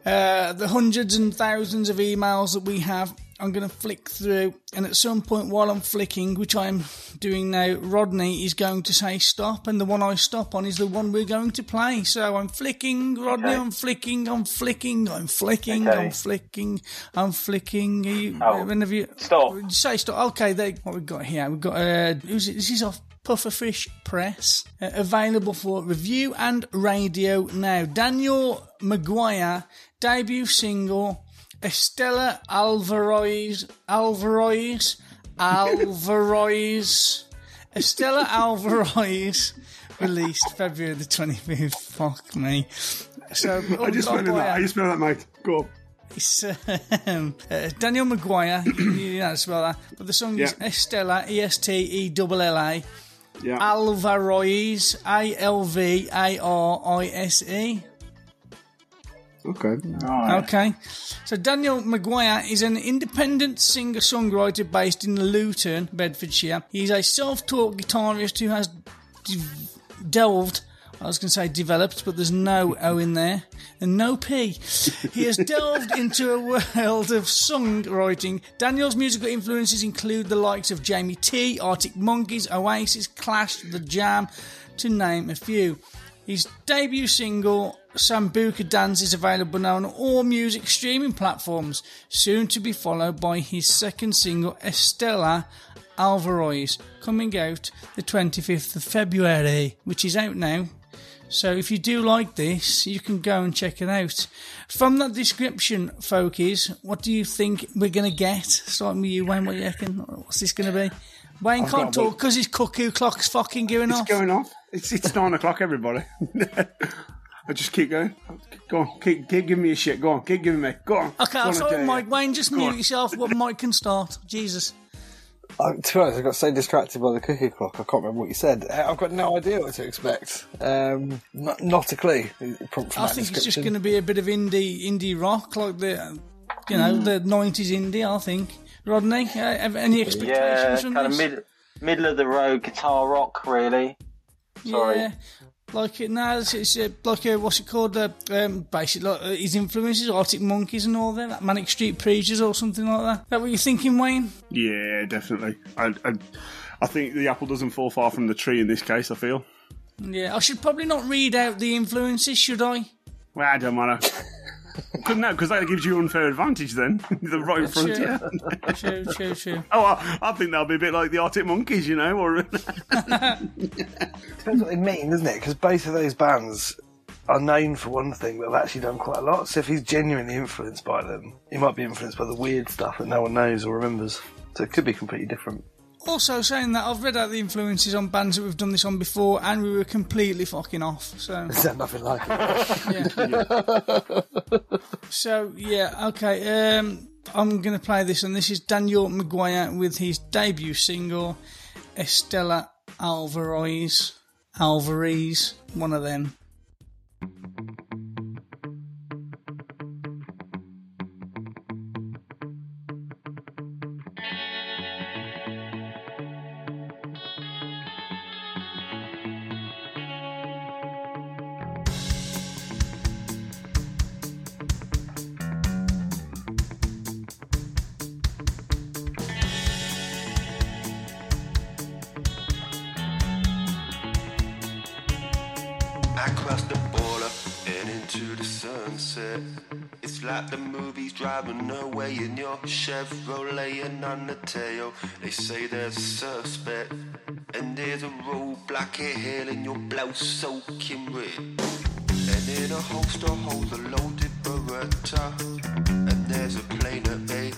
Uh, the hundreds and thousands of emails that we have, I'm going to flick through, and at some point while I'm flicking, which I'm doing now, Rodney is going to say stop, and the one I stop on is the one we're going to play. So I'm flicking, Rodney, Okay. I'm flicking, I'm flicking, I'm flicking, Okay. I'm flicking, I'm flicking. Are you, Oh, whenever you stop. say stop. Okay, they, what we've got here, we've got uh, who's it? This is off Pufferfish Press, uh, available for review and radio now. Daniel Maguire debut single. Estella Alvarez, Alvarez, Alvarez, Estella Alvarez, released February the 25th. Fuck me. So, (laughs) I just spelled that. How you spell that, mate? Go on. it's um, uh, Daniel Maguire. (clears throat) you know how to spell that. But the song is Yeah. Estella, E S T E L L A. Yeah. Alvarez, A L V A R I S E. okay. Okay. So Daniel Maguire is an independent singer-songwriter based in Luton, Bedfordshire. He's a self-taught guitarist who has de- delved I was going to say developed, but there's no O in there and no P. He has (laughs) delved into a world of songwriting. Daniel's musical influences include the likes of Jamie T, Arctic Monkeys, Oasis, Clash, The Jam, to name a few. His debut single, Sambuca Dance, is available now on all music streaming platforms, soon to be followed by his second single, Estella Alvarez, coming out the 25th of February, which is out now. So if you do like this, you can go and check it out. From that description, folkies, what do you think we're going to get? Starting with you, Wayne, what do you reckon? What's this going to be? Wayne I've can't talk because his cuckoo clock's fucking going It's off. going off. It's it's nine o'clock, everybody. (laughs) I just keep going. Go on, keep, keep giving me a shit. Go on, keep giving me. Go on. Okay, Go I'm on, sorry. Mike. Wayne, just Go mute on. yourself. What (laughs) Mike can start. Jesus. I, to be honest, I got so distracted by the cookie clock, I can't remember what you said. Uh, I've got no idea what to expect. Um, not, not a clue. From I that think it's just going to be a bit of indie indie rock, like the, you know, the '90s indie. I think. Rodney, uh, have any expectations Yeah, from kind of mid, middle of the road guitar rock, really. Sorry. Yeah, like it now. It's, it's uh, like a, what's it called? Uh, um, basically, like, uh, his influences, Arctic Monkeys and all that, like Manic Street Preachers or something like that. Is that what you're thinking, Wayne? Yeah, definitely. I, I, I think the apple doesn't fall far from the tree in this case. I feel. Yeah, I should probably not read out the influences, should I? Well, I don't matter. Couldn't know because that gives you unfair advantage. Then (laughs) the right in front. Sure. Yeah. True, true, true. (laughs) Oh, I, I think that'll be a bit like the Arctic Monkeys, you know, or (laughs) Depends what they mean, doesn't it? Because both of those bands are known for one thing, but have actually done quite a lot. So if he's genuinely influenced by them, he might be influenced by the weird stuff that no one knows or remembers. So it could be completely different. Also, saying that, I've read out the influences on bands that we've done this on before, and we were completely fucking off. So, (laughs) Is that nothing like it? yeah. (laughs) so yeah, okay. Um, I'm going to play this, and this is Daniel Maguire with his debut single, Estella Alvarez. Alvarez, one of them. Chevrolet and on the tail. They say there's a suspect and there's a roadblock ahead and your blouse soaking wet. And in a holster holds a loaded Beretta and there's a plane at eight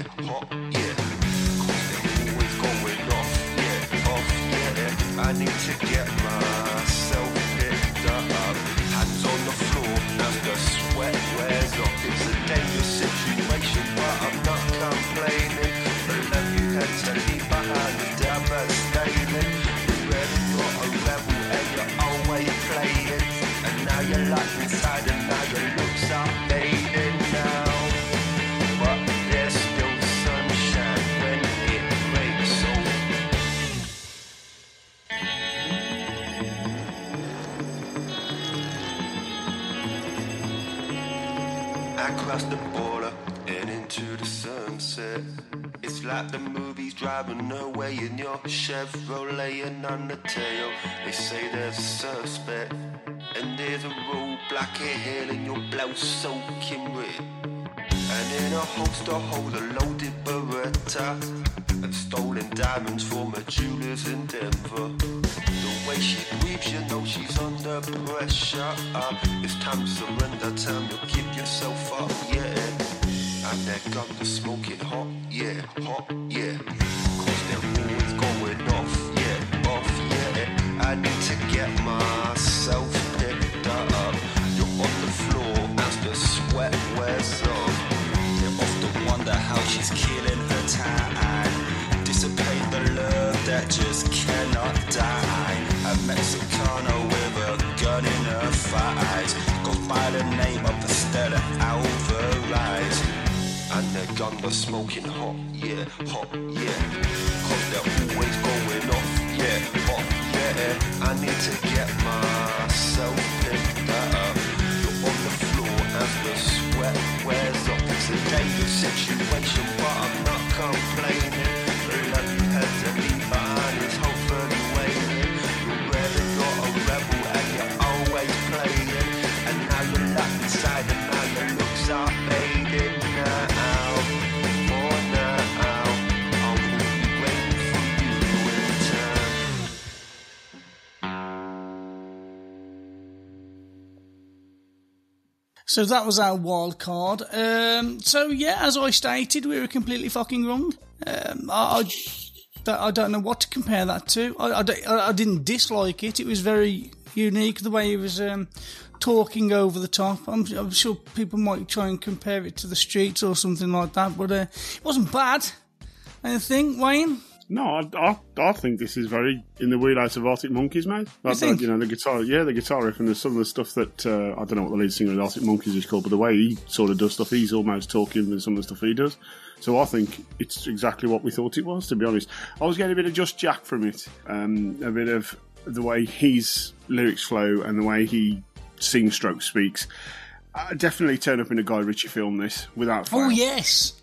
Yeah. (laughs) in your Chevrolet and on the tail. They say there's a suspect and there's a roadblock ahead and your blouse soaking wet. And in a holster hold a loaded Beretta and stolen diamonds from a jeweler's in Denver. The way she breathes, you know she's under pressure. Uh, it's time to surrender, time to give yourself up, yeah. And that gun was smoking hot, yeah, hot, yeah. Get myself picked up. You're on the floor as the sweat wears off. They often wonder how she's killing her time. Dissipate the love that just cannot die. A Mexicana with a gun in her thighs. Goes by the name of Estella Alvarez. And the gun was smoking hot, yeah, hot, yeah. Cause they're always going I need to get myself picked up. You're on the floor as the sweat wears off. It's a dangerous situation, but I'm not complaining. So that was our wild card. Um, so yeah, as I stated, we were completely fucking wrong. Um, I, I, I don't know what to compare that to. I, I, I didn't dislike it. It was very unique the way he was um, talking over the top. I'm, I'm sure people might try and compare it to the streets or something like that, but uh, it wasn't bad. Anything, Wayne? No, I, I, I think this is very in the wheelhouse of Arctic Monkeys, mate. Like, think? You know, the guitar, yeah, the guitar riff, and there's some of the stuff that uh, I don't know what the lead singer of the Arctic Monkeys is called, but the way he sort of does stuff, he's almost talking with some of the stuff he does. So I think it's exactly what we thought it was. To be honest, I was getting a bit of Just Jack from it, um, a bit of the way his lyrics flow and the way he sings, stroke speaks. I definitely turn up in a Guy Ritchie film. This without fail. Oh yes.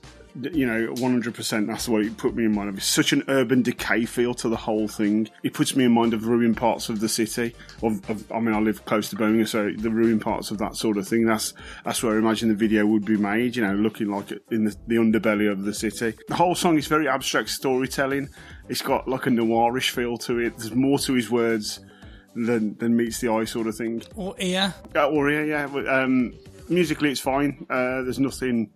You know, 100%. That's what it put me in mind of. It's such an urban decay feel to the whole thing. It puts me in mind of ruined parts of the city. Of, of, I mean, I live close to Birmingham, so the ruined parts of that sort of thing. That's that's where I imagine the video would be made. You know, looking like in the, the underbelly of the city. The whole song is very abstract storytelling. It's got like a noirish feel to it. There's more to his words than than meets the eye, sort of thing. Or ear. Uh, or yeah, yeah. Um, musically, it's fine. Uh, there's nothing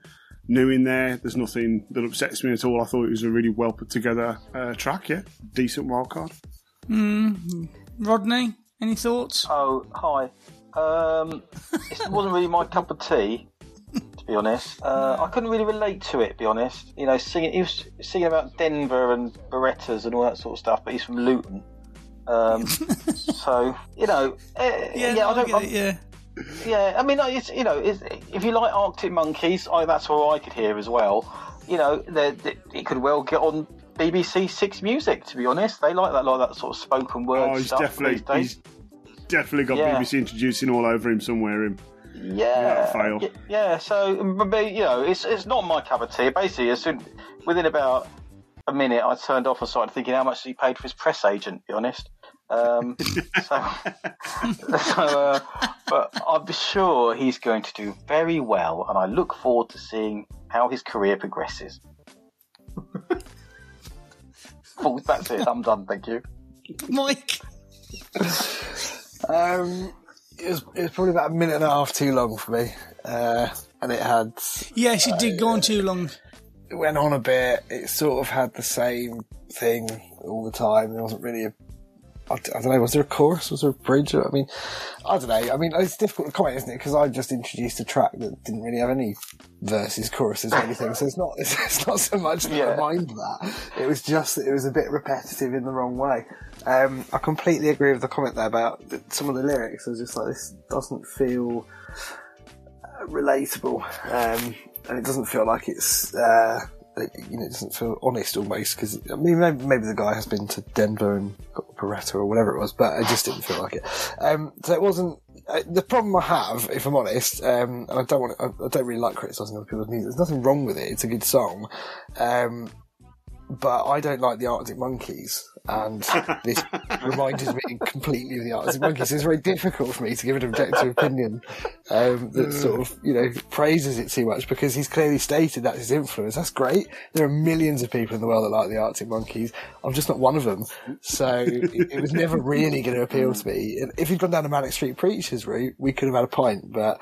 new in there. There's nothing that upsets me at all. I thought it was a really well put together uh, track. Yeah, decent wildcard. Mm. Rodney, any thoughts? Oh, hi. Um, (laughs) it wasn't really my cup of tea, to be honest. Uh, I couldn't really relate to it, to be honest. You know, singing, he was singing about Denver and Berettas and all that sort of stuff, but he's from Luton. Um, (laughs) so, you know, eh, Yeah, yeah, no, I I don't. I'm- it, yeah. Yeah, I mean, it's you know, it's, if you like Arctic Monkeys, I, that's all I could hear as well. You know, they- they- it could well get on BBC Six Music. To be honest, they like that, like that sort of spoken word Oh, he's stuff definitely these days. he's definitely got Yeah. BBC introducing all over him somewhere. Him. Yeah, fail. y- yeah. So, you know, it's it's not my cup of tea. Basically, as soon within about a minute, I turned off and started thinking how much he paid for his press agent. To be honest. Um, so, (laughs) so uh, but I'm sure he's going to do very well, and I look forward to seeing how his career progresses. (laughs) Well, That's it. I'm done. Thank you. Mike. Um, it was, it was probably about a minute and a half too long for me, uh, and it had Yes, it did go on too long. it went on a bit. It sort of had the same thing all the time. There wasn't really a. I, don't know. Was there a chorus? Was there a bridge? I mean, I don't know. I mean, it's difficult to comment, isn't it? Because I just introduced a track that didn't really have any verses, choruses, or (laughs) anything. So it's not. It's, (laughs) it's not so much that I Yeah. mind that. It was just that it was a bit repetitive in the wrong way. Um, I completely agree with the comment there about some of the lyrics. I was just like, this doesn't feel uh, relatable, um, and it doesn't feel like it's uh, it, you know it doesn't feel honest almost because I mean maybe, maybe the guy has been to Denver and got a Beretta or whatever it was, but it just didn't feel like it. Um, so it wasn't. Uh, the problem I have, if I'm honest, um, and I don't want, to, I, I don't really like criticising other people's music. There's nothing wrong with it. It's a good song, um, but I don't like the Arctic Monkeys, and (laughs) this reminded me completely of the Arctic Monkeys. It's very difficult for me to give an objective opinion um, that sort of, you know, praises it too much because he's clearly stated that's his influence. That's great. There are millions of people in the world that like the Arctic Monkeys. I'm just not one of them. So it, it was never really going to appeal to me. And if he'd gone down the Manic Street Preachers route, we could have had a pint, but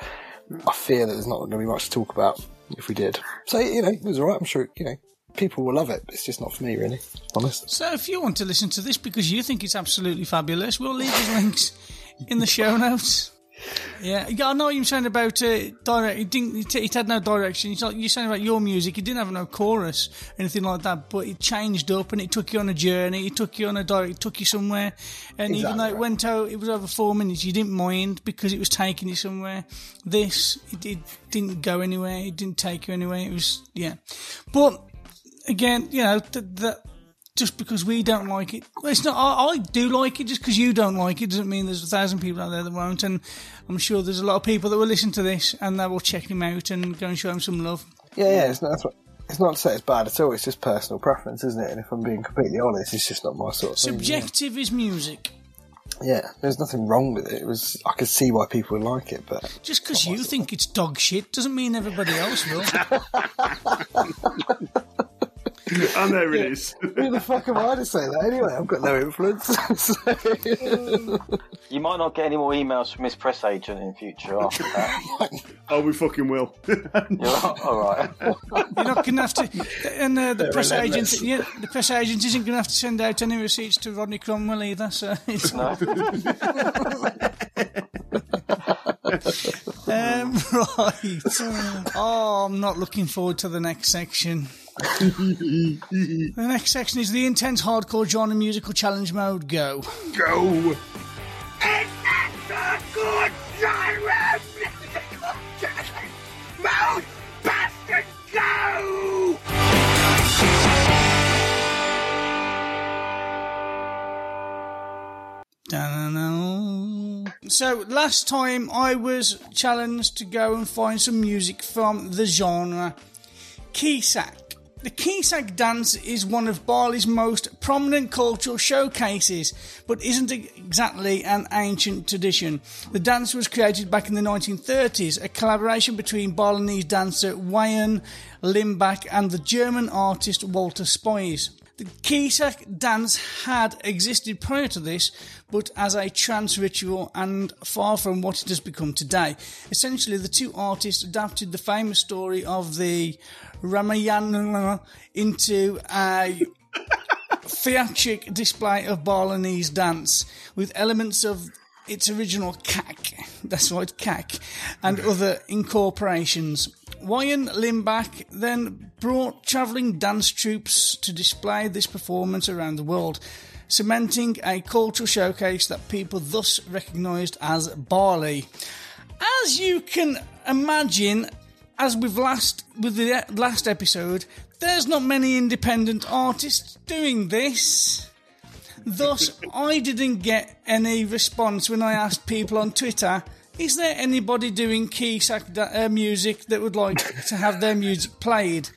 I fear that there's not going to be much to talk about if we did. So, you know, it was alright. I'm sure, you know, people will love it. It's just not for me, really. Honest. So if you want to listen to this because you think it's absolutely fabulous, we'll leave the links in the show notes. Yeah, I know what you're saying about uh, direct. It, didn't, it, had no direction. It's like you're saying about your music. It didn't have no chorus, anything like that. But it changed up and it took you on a journey. It took you on a direct. It took you somewhere. And even though it went out, it was over four minutes. You didn't mind because it was taking you somewhere. This it, it didn't go anywhere. It didn't take you anywhere. It was yeah. But again, you know th- that just because we don't like it, it's not. I, I do like it. Just because you don't like it doesn't mean there's a thousand people out there that won't. And I'm sure there's a lot of people that will listen to this and that will check him out and go and show him some love. Yeah, yeah, it's not, that's what, it's not to say it's bad at all. It's just personal preference, isn't it? And if I'm being completely honest, it's just not my sort of thing. Subjective is music. Yeah, there's nothing wrong with it. It was I could see why people would like it, but Just because you think it's dog shit doesn't mean everybody else will. (laughs) (laughs) And there it is. (laughs) who the fuck am I to say that anyway? I've got no influence. (laughs) (laughs) You might not get any more emails from his press agent in future after that. Oh, we fucking will. You're all right. You're not going to have to. And uh, the press agent, yeah, the press agent isn't going to have to send out any receipts to Rodney Cromwell either. So it's No. (laughs) Um, right. Oh, I'm not looking forward to the next section. the next section is the intense hardcore genre musical challenge mode. Go. Go. Da-na-na. So last time I was challenged to go and find some music from the genre Kecak. The Kecak dance is one of Bali's most prominent cultural showcases, but isn't exactly an ancient tradition. The dance was created back in the 1930s, a collaboration between Balinese dancer Wayan Limbak and the German artist Walter Spies. The Kecak dance had existed prior to this, but as a trance ritual and far from what it has become today. Essentially, the two artists adapted the famous story of the Ramayana into a (laughs) theatric display of Balinese dance with elements of its original kak, that's right, kak, and other incorporations. Wayan Limbak then brought travelling dance troupes to display this performance around the world, cementing a cultural showcase that people thus recognised as Bali. As you can imagine, as with last with the last episode, there's not many independent artists doing this. Thus, I didn't get any response when I asked people on Twitter, is there anybody doing Kecak uh, music that would like to have their music played?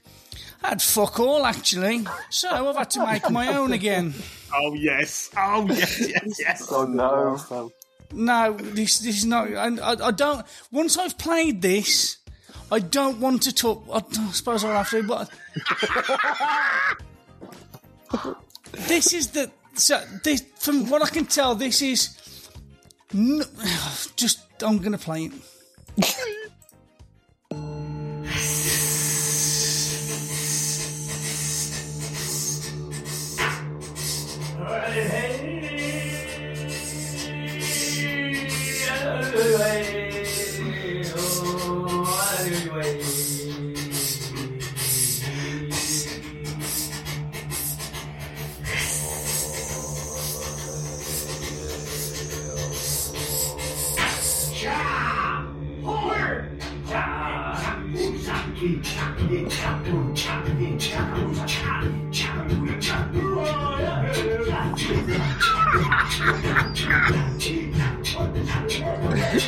I had fuck all, actually. So I've had to make my own again. Oh, yes. Oh, yes, yes, yes. (laughs) Oh no. No, this, this is not. I, I, I don't. Once I've played this, I don't want to talk. I, I suppose I'll have to, but. (laughs) this is the. So, this, from what I can tell, this is. n- Just. I'm to play it.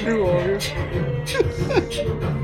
True warrior. (laughs)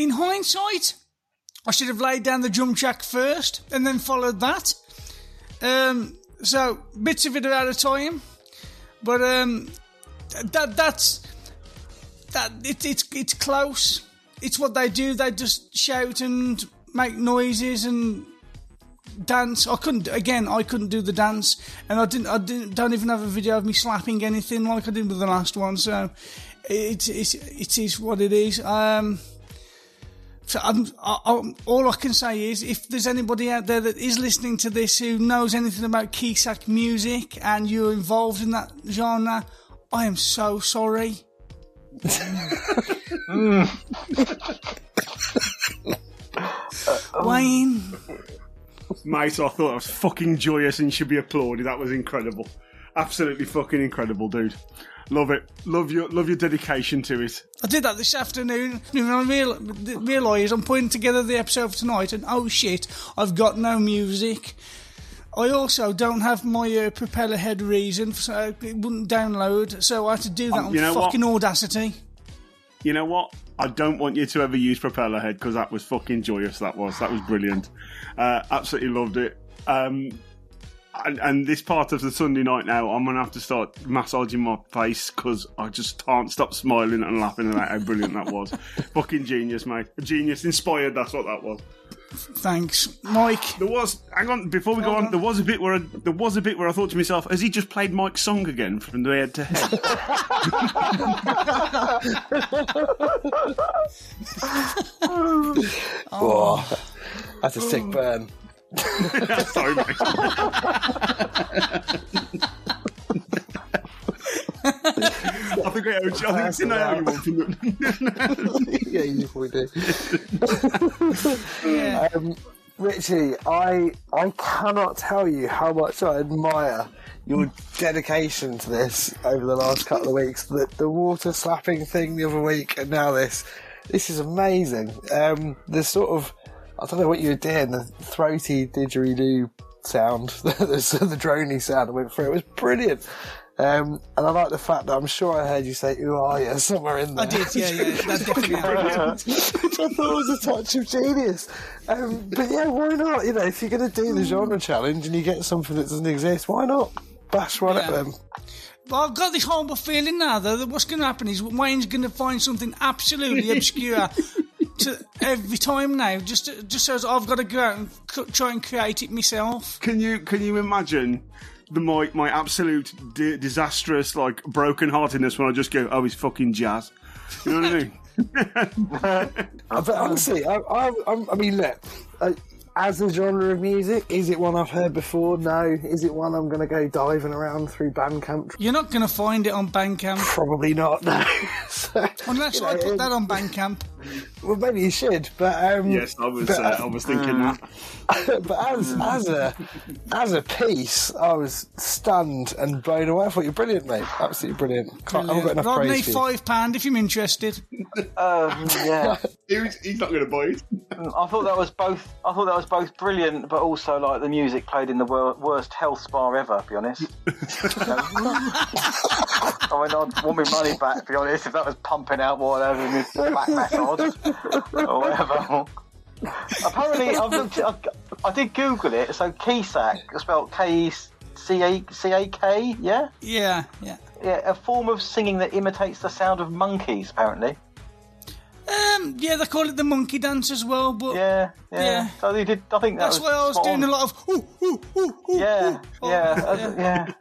In hindsight, I should have laid down the drum track first and then followed that. Um, so bits of it are out of time, but um, that that's that it, it's it's close. It's what they do. They just shout and make noises and dance. I couldn't again. I couldn't do the dance, and I didn't. I didn't. Don't even have a video of me slapping anything like I did with the last one. So it it it is what it is. Um, so I'm, I, I, all I can say is, if there's anybody out there that is listening to this who knows anything about Kecak music and you're involved in that genre, I am so sorry. (laughs) Wayne, Mate, I thought I was fucking joyous and should be applauded. That was incredible. Absolutely fucking incredible, dude. Love it. Love your love your dedication to it. I did that this afternoon. I real, realised I'm putting together the episode for tonight, and oh shit, I've got no music. I also don't have my uh, Propellerhead reason, so it wouldn't download. So I had to do that Um, on you know what? fucking Audacity. You know what? I don't want you to ever use Propellerhead because that was fucking joyous. That was that was brilliant. Uh, absolutely loved it. Um, and, and this part of the Sunday night now, I'm gonna have to start massaging my face because I just can't stop smiling and laughing at how brilliant that was. (laughs) fucking genius, mate. Genius, inspired. That's what that was. Thanks, Mike. There was. Hang on, before we go on, there was a bit where I, there was a bit where I thought to myself, has he just played Mike's song again from the head to head? Whoa, (laughs) (laughs) oh. oh, that's a sick burn. Sorry, mate. I think I owe you. I think didn't I owe you one from the. (laughs) yeah, you probably do. um, Richie, I I cannot tell you how much I admire your dedication to this over the last couple of weeks. The, the water slapping thing the other week, and now this. This is amazing. Um, the sort of I don't know what you were doing. The throaty didgeridoo sound, (laughs) the, the, droney sound that went through. It was brilliant. Um, and I like the fact that I'm sure I heard you say "Who are you?" (laughs) somewhere in there. I did, yeah, yeah. That (laughs) definitely happened. which I thought was a touch of genius. Um, but yeah, why not? You know, if you're going to do the genre challenge and you get something that doesn't exist, why not bash one at Yeah. them? Well, I've got this horrible feeling now, though, that what's going to happen is Wayne's going to find something absolutely obscure to every time now, just to, just so I've got to go out and c- try and create it myself. Can you can you imagine the my my absolute di- disastrous like broken heartedness when I just go, oh, it's fucking jazz. You know what I mean? (laughs) Uh, But honestly, I, I, I'm- I mean, look, uh, as a genre of music, is it one I've heard before? No. Is it one I'm going to go diving around through Bandcamp? You're not going to find it on Bandcamp. Probably not. No. (laughs) so, Unless you I put that on Bandcamp. Well, maybe you should, but um, yes, I was but, uh, I was thinking that. (laughs) but as as a as a piece, I was stunned and blown away. I thought you're brilliant, mate. Absolutely brilliant. Can't, I haven't got enough Rodney, praise for you. five pound if you're interested. Um, yeah, (laughs) He's, he's not going to buy it. I thought that was both. I thought that was both brilliant, but also like the music played in the wor- worst health spa ever. To be honest, You (laughs) know? I mean, I'd want my money back. To be honest, if that was pumping out whatever in this back massage or whatever. (laughs) Apparently, I've looked. I, I did Google it. So Kecak, spelled K E C A C A K. Yeah, Yeah, yeah. yeah, a form of singing that imitates the sound of monkeys. Apparently. Um, yeah, they call it the monkey dance as well, but Yeah, yeah. Yeah. So they did. I think that that's why I was doing on. a lot of ooh, ooh, ooh, ooh. Yeah, ooh. yeah, Oh, uh,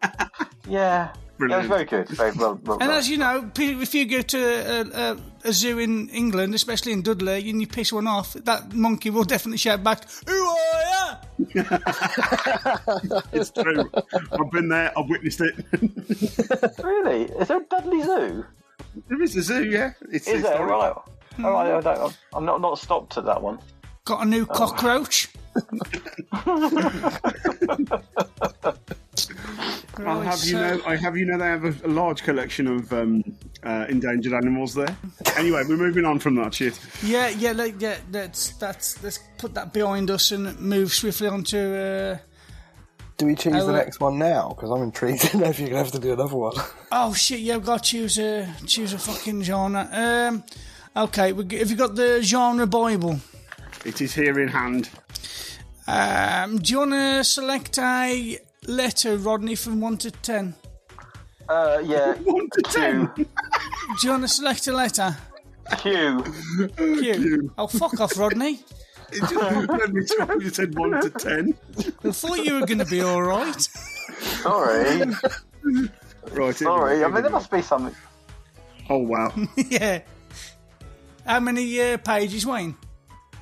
yeah, (laughs) yeah. That was very good. Very well. well And done. as you know, if you go to a, a, a zoo in England, especially in Dudley, and you piss one off, that monkey will definitely shout back, "Who are you?" (laughs) It's true. I've been there. I've witnessed it. (laughs) really, is there a Dudley Zoo? there is a zoo, yeah. It's Is there? historic. Right. All right. I don't. I'm not not stopped at that one. Got a new oh. cockroach. (laughs) I'll have you know. I have you know they have a, a large collection of um, uh, endangered animals there. Anyway, we're moving on from that shit. Yeah, yeah, like, yeah. That's that's. Let's put that behind us and move swiftly on to. Uh, Do we choose I the next one now? Because I'm intrigued (laughs) to know if you're going to have to do another one. (laughs) oh shit! Yeah, I've got to choose a choose a fucking genre. Um, okay, we, have you got the genre Bible? It is here in hand. Um, do you want to select a letter, Rodney, from one to ten? Uh, yeah. (laughs) One to ten. Do you want to select a letter? Q. Q. Oh, fuck off, Rodney. It just led me to you said one to ten. I thought you were going to be all right. Sorry. Right. Sorry. go, I mean, there must be something. Oh wow. (laughs) yeah. How many uh, pages, Wayne?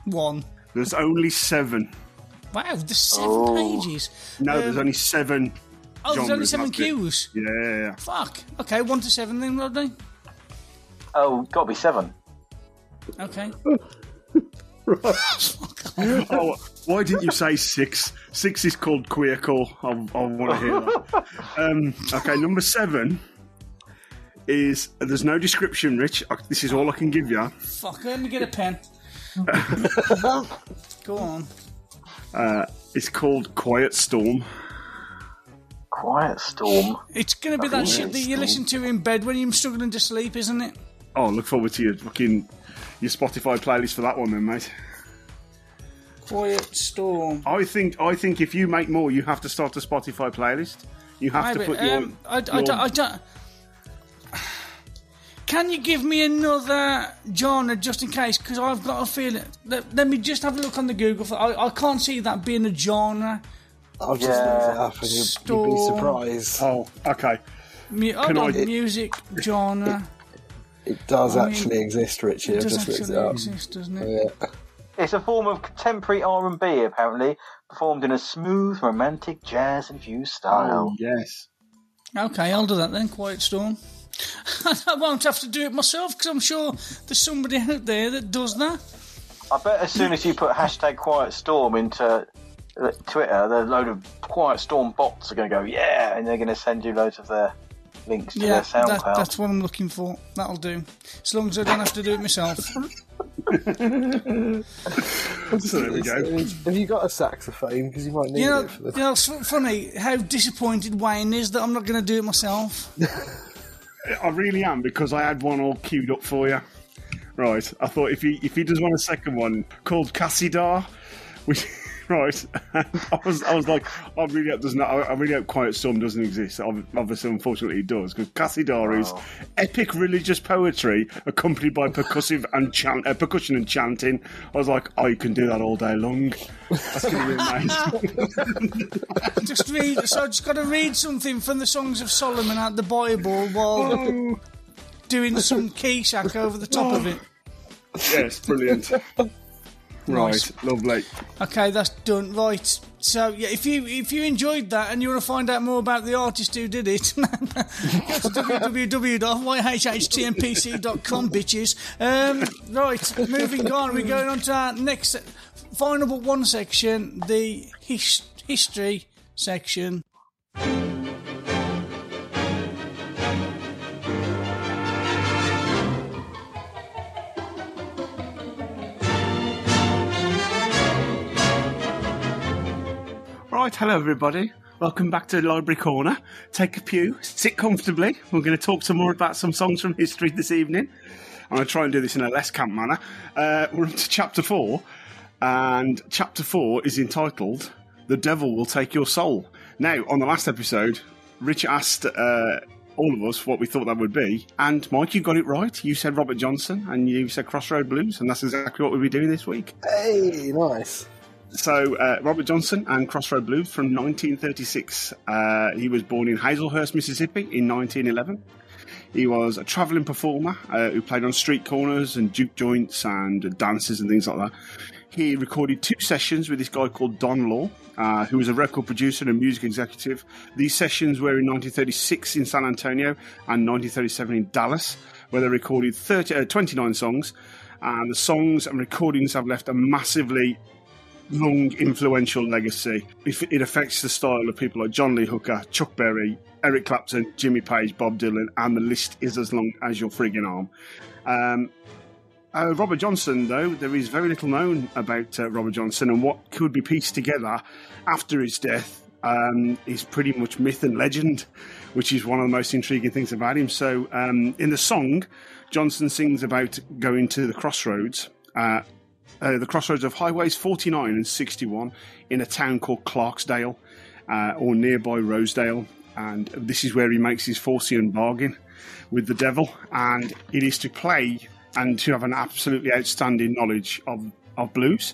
One. There's only seven. Wow, there's seven Oh. pages. No, there's Um, only seven. Oh, there's only seven that's cues. Yeah, yeah, yeah. Fuck. Okay, one to seven then, Rodney. Oh, got to be seven. Okay. (laughs) Oh, why didn't you say six? Six is called queer call. I, I want to hear that. Um, okay, number seven is there's no description, Rich. This is all I can give you. Fuck, let me get a pen. (laughs) Go on. Uh, it's called Quiet Storm. Quiet storm. It's going to be that shit that you listen to in bed when you're struggling to sleep, isn't it? Oh, look forward to your fucking your Spotify playlist for that one, then, mate. Quiet Storm. I think I think if you make more, you have to start a Spotify playlist. You have Aye, to but, put your. um, I, I, your- don't, I don't. Can you give me another genre just in case? Because I've got a feeling. Let, let me just have a look on the Google. For, I, I can't see that being a genre. I've just Yeah. looked it up and you'd, you'd be surprised. oh, okay. Mu- hold Can I- music genre. It does I mean, actually exist, Richie. It I've does just actually it exist, doesn't it? Yeah. It's a form of contemporary R&B, apparently, performed in a smooth, romantic, jazz-infused style. Oh, yes. Okay, I'll do that then. Quiet Storm. (laughs) I won't have to do it myself because I'm sure there's somebody out there that does that. I bet as soon as you put hashtag Quiet Storm into uh, Twitter, there's a load of Quiet Storm bots are going to go, yeah, and they're going to send you loads of their links to Yeah, their that, SoundCloud. that's what I'm looking for. That'll do. As long as I don't have to do it myself. (laughs) So there we go. Have you got a saxophone? Because you might need You know, it for the. you know, it's funny how disappointed Wayne is that I'm not going to do it myself. (laughs) I really am because I had one all queued up for you. Right. I thought if he if he does want a second one called Qasidah, which (laughs) right, (laughs) and I was I was like, I really hope doesn't. I I really hope Quiet Storm doesn't exist. Obviously, unfortunately, it does because Qasidah is epic religious poetry accompanied by percussive and chant, uh, percussion and chanting. I was like, oh, you can do that all day long. That's going to be amazing. (laughs) just read. So I just got to read something from the Songs of Solomon out the Bible while doing some Kecak over the top of it. yes, brilliant. Right, Nice. lovely. Okay, that's done. Right. So yeah, if you if you enjoyed that and you want to find out more about the artist who did it, (laughs) go to www.yhhtmpc.com, bitches. Um, right, moving on. We're going on to our next final but one section, the his- history section. Right, hello everybody. Welcome back to Library Corner. Take a pew, sit comfortably. We're going to talk some more about some songs from history this evening. I'm going to try and do this in a less camp manner. Uh, we're up to chapter four, and chapter four is entitled "The Devil Will Take Your Soul." Now, on the last episode, Rich asked uh, all of us what we thought that would be, and Mike, you got it right. You said Robert Johnson, and you said Crossroad Blues, and that's exactly what we'll be doing this week. Hey, nice. So, uh, Robert Johnson and Crossroad Blues from 1936. Uh, he was born in Hazlehurst, Mississippi in 1911. He was a travelling performer uh, who played on street corners and juke joints and dances and things like that. He recorded two sessions with this guy called Don Law, uh, who was a record producer and music executive. These sessions were in 1936 in San Antonio and 1937 in Dallas, where they recorded 30, uh, 29 songs. And the songs and recordings have left a massively long, influential legacy. It affects the style of people like John Lee Hooker, Chuck Berry, Eric Clapton, Jimmy Page, Bob Dylan, and the list is as long as your frigging arm. Um, uh, Robert Johnson, though, there is very little known about uh, Robert Johnson and what could be pieced together after his death um, is pretty much myth and legend, which is one of the most intriguing things about him. So, um, in the song, Johnson sings about going to the crossroads. Uh, uh, the crossroads of highways 49 and 61 in a town called Clarksdale uh, or nearby Rosedale. And this is where he makes his Faustian bargain with the devil. And it is to play and to have an absolutely outstanding knowledge of, of blues.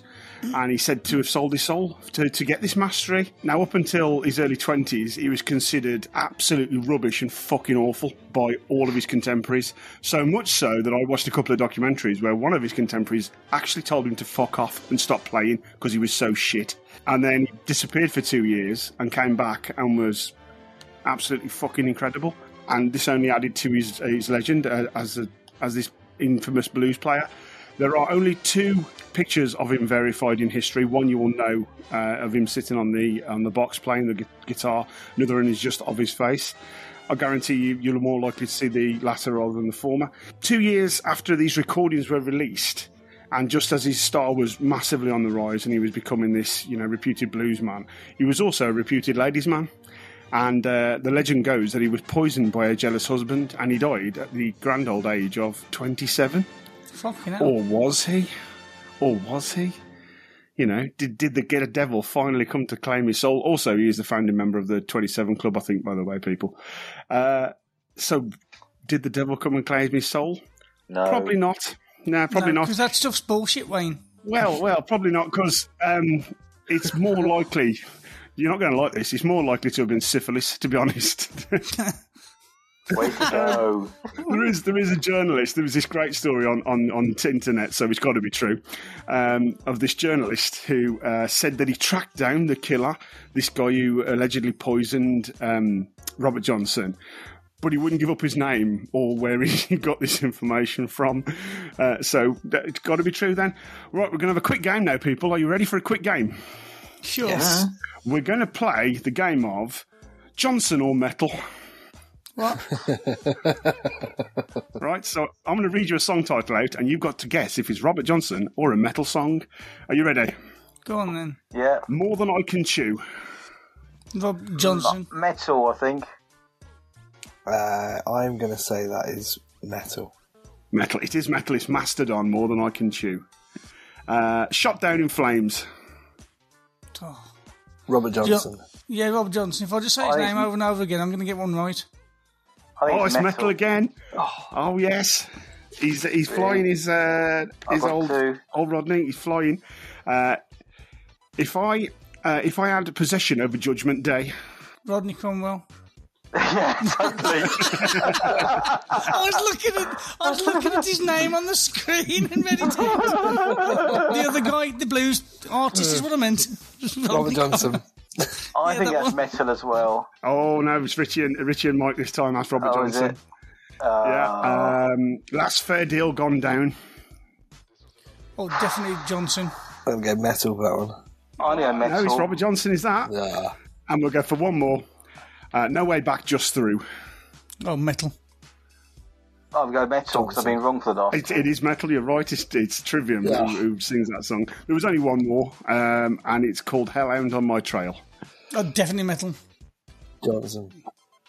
And he said to have sold his soul to, to get this mastery. Now, up until his early 20s, he was considered absolutely rubbish and fucking awful by all of his contemporaries. So much so that I watched a couple of documentaries where one of his contemporaries actually told him to fuck off and stop playing because he was so shit. And then he disappeared for two years and came back and was absolutely fucking incredible. And this only added to his, his legend uh, as a, as this infamous blues player. There are only two pictures of him verified in history. One you will know uh, of him sitting on the on the box playing the gu- guitar. Another one is just of his face. I guarantee you, you're more likely to see the latter rather than the former. Two years after these recordings were released, and just as his star was massively on the rise and he was becoming this, you know, reputed blues man, he was also a reputed ladies man. And uh, the legend goes that he was poisoned by a jealous husband, and he died at the grand old age of 27. Fucking hell. Or was he? Or was he? You know, did did the Get a Devil finally come to claim his soul? Also, he is the founding member of the 27 Club, I think, by the way, people. Uh, so, did the devil come and claim his soul? No. Probably not. No, probably not. Because that stuff's bullshit, Wayne. Well, well, probably not because um, it's more (laughs) likely. You're not going to like this. It's more likely to have been syphilis, to be honest. (laughs) (laughs) Way to go. (laughs) there is there is a journalist. There was this great story on on on the internet, so it's got to be true. Um, of this journalist who uh, said that he tracked down the killer, this guy who allegedly poisoned um, Robert Johnson. But he wouldn't give up his name or where he (laughs) got this information from. Uh, so that- it's got to be true then. Right, we're going to have a quick game now, people. Are you ready for a quick game? Sure. Yes. We're going to play the game of Johnson or Metal. What? (laughs) Right, so I'm going to read you a song title out, and you've got to guess if it's Robert Johnson or a metal song. Are you ready? Go on then. Yeah. More than I can chew. Rob Johnson. Metal, I think. Uh, I'm going to say that is metal. Metal. It is metal. It's Mastodon. More than I can chew. Uh, shot down in flames. Oh. Robert Johnson. Yeah, Rob Johnson. If I just say his I- name over and over again, I'm going to get one right. I think Oh, it's metal, again. Oh yes, he's he's flying his uh, his old two. old Rodney. He's flying. Uh, if I uh, if I had possession over Judgment Day, Rodney Cromwell. (laughs) yeah, totally. (laughs) I was looking at I was looking at his name on the screen and ready to. (laughs) the other guy, the blues artist, is what I meant. Robert Johnson. I Yeah, think that that's one. metal as well. oh no, it's Richie and Richie and Mike this time. That's Robert Oh, is Johnson. it? Uh, Yeah. Um, last fair deal gone down. Oh, definitely Johnson. I'm going metal for that one. I know metal. No, it's Robert Johnson. Is that? Yeah. And we'll go for one more. Uh, no way back, just through. Oh, metal. I'll go metal because I've been wrong for the last. It, it is metal. You're right. It's, it's Trivium Yeah. who, who sings that song. There was only one more, um, and it's called Hellhound on My Trail. Oh, definitely metal. Johnson.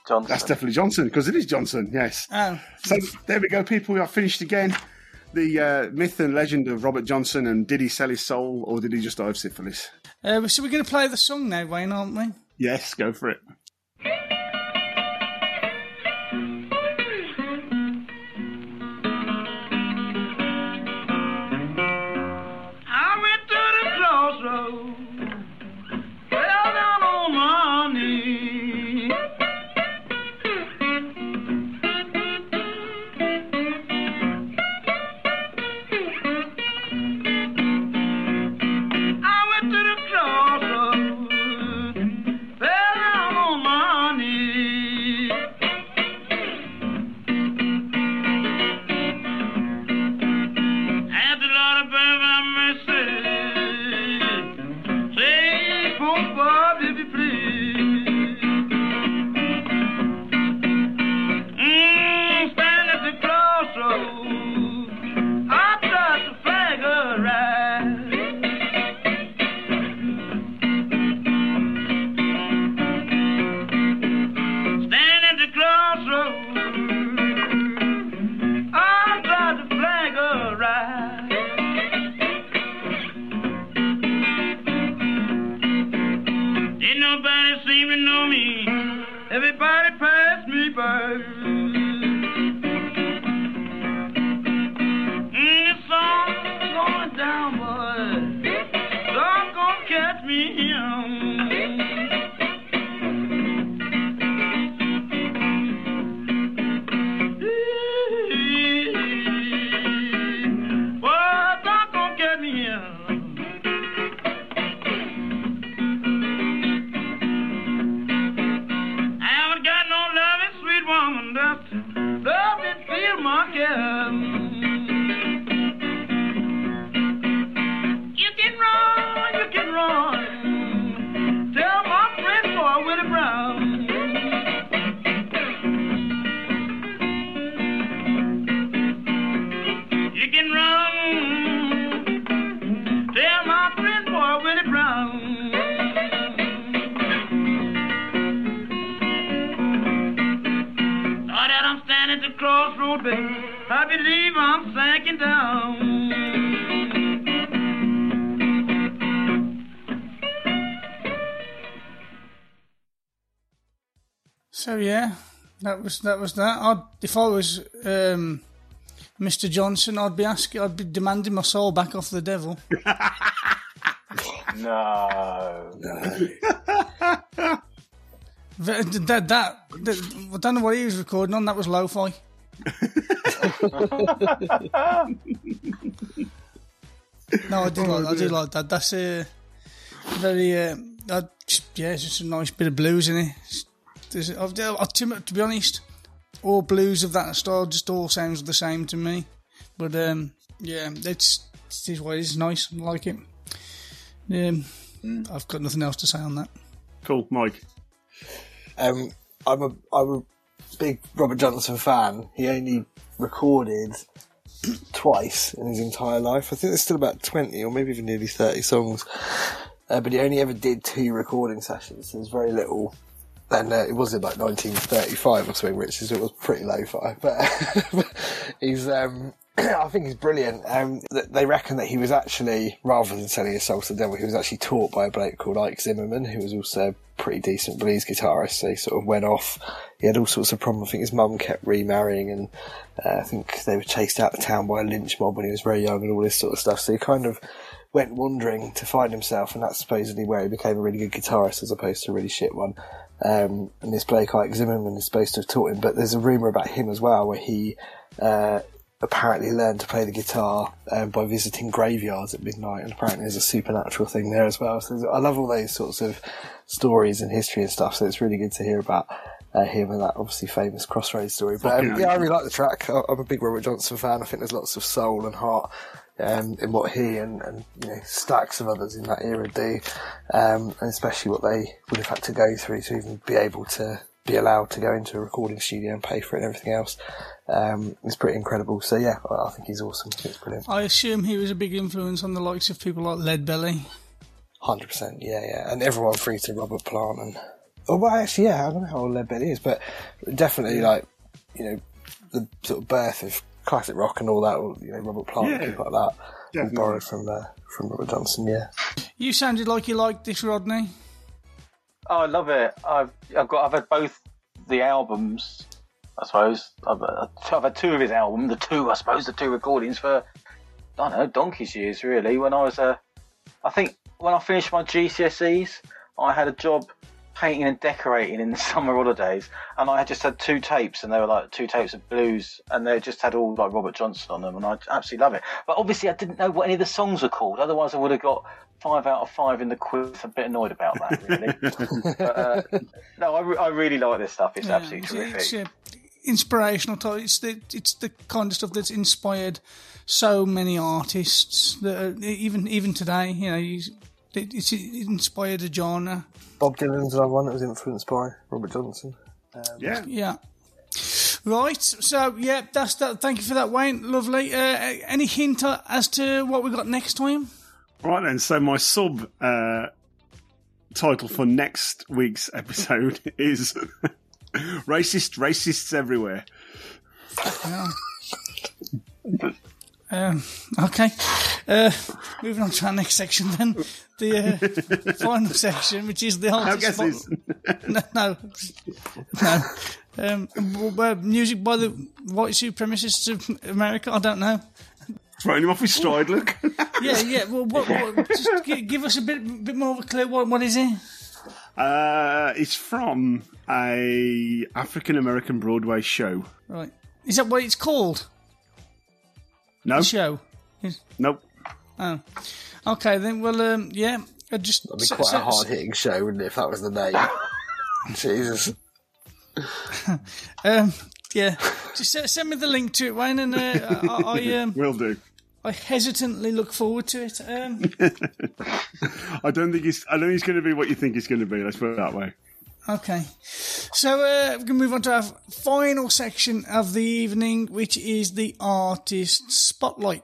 Johnson. That's definitely Johnson because it is Johnson. Yes. Oh, So there we go, people. We are finished again. The uh, myth and legend of Robert Johnson, and did he sell his soul or did he just die of syphilis? uh, so we're going to play the song now, Wayne, aren't we? Yes, go for it. Was that was that. I'd, if I was um, Mr. Johnson, I'd be asking, I'd be demanding my soul back off the devil. (laughs) No. (laughs) that, that, that, that- I don't know what he was recording on. That was lo-fi. (laughs) no, I did like I did like that. That's a very uh, that, yeah, it's just a nice bit of blues in it. It's- there's- I've- I've- to, to be honest, all blues of that style just all sounds the same to me. But um, yeah, it's it is what it is. Nice, I like it. Um, I've got nothing else to say on that. Cool, Mike. Um, I'm a I'm a big Robert Johnson fan. He only recorded (clears throat) twice in his entire life. I think there's still about twenty or maybe even nearly thirty songs. Uh, but he only ever did two recording sessions. There's very little. And uh, it was in like 1935 or something, which is it was pretty lo-fi. (laughs) But he's, um, (clears throat) I think he's brilliant. Um, they reckon that he was actually, rather than selling his soul to the devil, he was actually taught by a bloke called Ike Zimmerman, who was also a pretty decent blues guitarist. So he sort of went off. He had all sorts of problems. I think his mum kept remarrying, and uh, I think they were chased out of town by a lynch mob when he was very young, and all this sort of stuff. So he kind of went wandering to find himself, and that's supposedly where he became a really good guitarist as opposed to a really shit one. Um, and this bloke Ike Zimmerman is supposed to have taught him, but there's a rumor about him as well, where he uh, apparently learned to play the guitar um, by visiting graveyards at midnight, and apparently there's a supernatural thing there as well. So I love all those sorts of stories and history and stuff. So it's really good to hear about. Uh, him and that obviously famous Crossroads story, but um, yeah, I really like the track. I'm a big Robert Johnson fan. I think there's lots of soul and heart um, in what he and, and you know stacks of others in that era do, um, and especially what they would have had to go through to even be able to be allowed to go into a recording studio and pay for it and everything else. Um, it's pretty incredible. So yeah, I, think he's awesome. I It's brilliant. I assume he was a big influence on the likes of people like Leadbelly. Hundred percent, yeah, yeah, and everyone through to Robert Plant and oh, well, actually, yeah, I don't know how old Leadbelly is, but definitely like you know the sort of birth of classic rock and all that. You know, Robert Plant and Yeah, people like that, all definitely. borrowed from uh, from Robert Johnson. Yeah, You sounded like you liked this, Rodney. Oh, I love it. I've I've got I've had both the albums. I suppose I've, uh, I've had two of his albums. The two, I suppose, the two recordings for I don't know donkey's years really. When I was uh, I think when I finished my GCSEs, I had a job painting and decorating in the (laughs) summer holidays, and I had just had two tapes, and they were like two tapes of blues, and they just had all like Robert Johnson on them, and I absolutely love it. But obviously, I didn't know what any of the songs were called. Otherwise, I would have got five out of five in the quiz. I'm a bit annoyed about that, really. (laughs) but, uh, no, I, re- I really like this stuff. It's Yeah, absolutely terrific. It's uh, inspirational. type. It's the it's the kind of stuff that's inspired so many artists. That are, even even today, you know, you, it, it's inspired a genre. Bob Dylan's another one that was influenced by Robert Johnson. Yeah. Yeah. Right. So yeah, that's that. Thank you for that, Wayne. Lovely. Uh, any hint as to what we got next time? Right then, so my sub uh, title for next week's episode (laughs) is (laughs) Racist Racists Everywhere. Yeah. (laughs) Um, okay. Uh, moving on to our next section then. The uh, final (laughs) section, which is the artist. guesses. (laughs) no, no. no. Um, music by the white supremacists of America. I don't know. Throwing him off his stride, look. (laughs) Yeah, yeah. Well, what, what, just gi- give us a bit, bit more of a clue. What, what is it? Uh, it's from a African American Broadway show. Right. Is that what it's called? No, The show. Is- nope. Oh. Okay then. Well, um, yeah. I just That'd be so- quite so- a hard hitting show, wouldn't it, if that was the name? (laughs) Jesus. (laughs) Um, yeah, just send me the link to it, Wayne, and uh, I, I, (laughs) um, Will do. I hesitantly look forward to it. Um, I don't think it's. I don't think it's going to be what you think it's going to be. Let's put it that way. okay, so uh, we're going to move on to our final section of the evening, which is the artist spotlight.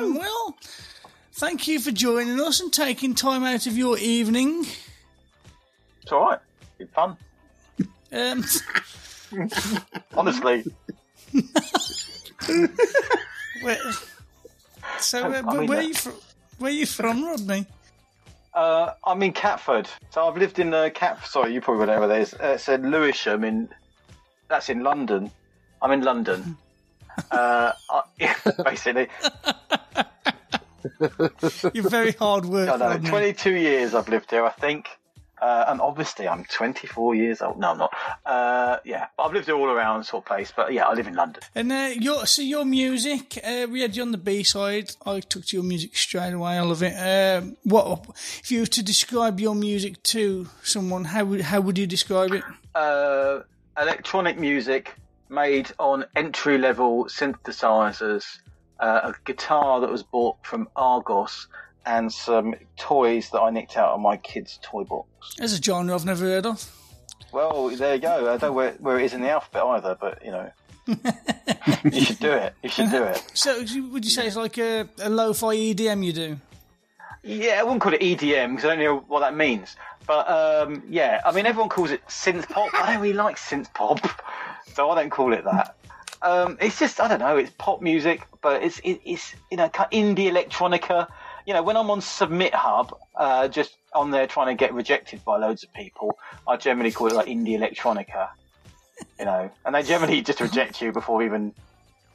Woo! Rodney Cromwell. Thank you for joining us and taking time out of your evening. It's all right. It's fun. Um, (laughs) Honestly, (laughs) where, so, uh, I mean where that. you from? Where are you from, Rodney? uh, I'm in Catford, so I've lived in uh, Cat. Sorry, you probably won't know where that is. Uh, it's in Lewisham. In that's in London. I'm in London. Uh, (laughs) I, basically, (laughs) You're very hard work, I know. Rodney. 22 years I've lived here, I think. Uh, and obviously, I'm 24 years old. No, I'm not. Uh, yeah, but I've lived all around sort of place. But yeah, I live in London. And uh, your so your music, uh, we had you on the B side. I took to your music straight away. I love it. Um, what if you were to describe your music to someone? How would how would you describe it? uh, electronic music made on entry level synthesizers, uh, a guitar that was bought from Argos, and some toys that I nicked out of my kid's toy box. There's a genre I've never heard of. Well, there you go. I don't know where, where it is in the alphabet either, but you know. (laughs) you should do it. You should do it. So would you say it's like a, a lo-fi EDM you do? Yeah, I wouldn't call it EDM because I don't know what that means. But um, yeah, I mean, everyone calls it synth pop. I don't really like synth pop, so I don't call it that. Um, it's just I don't know. It's pop music, but it's it, it's you know kind of indie electronica. You know, when I'm on SubmitHub, uh, just on there trying to get rejected by loads of people, I generally call it like indie electronica. You know, and they generally (laughs) just reject you before even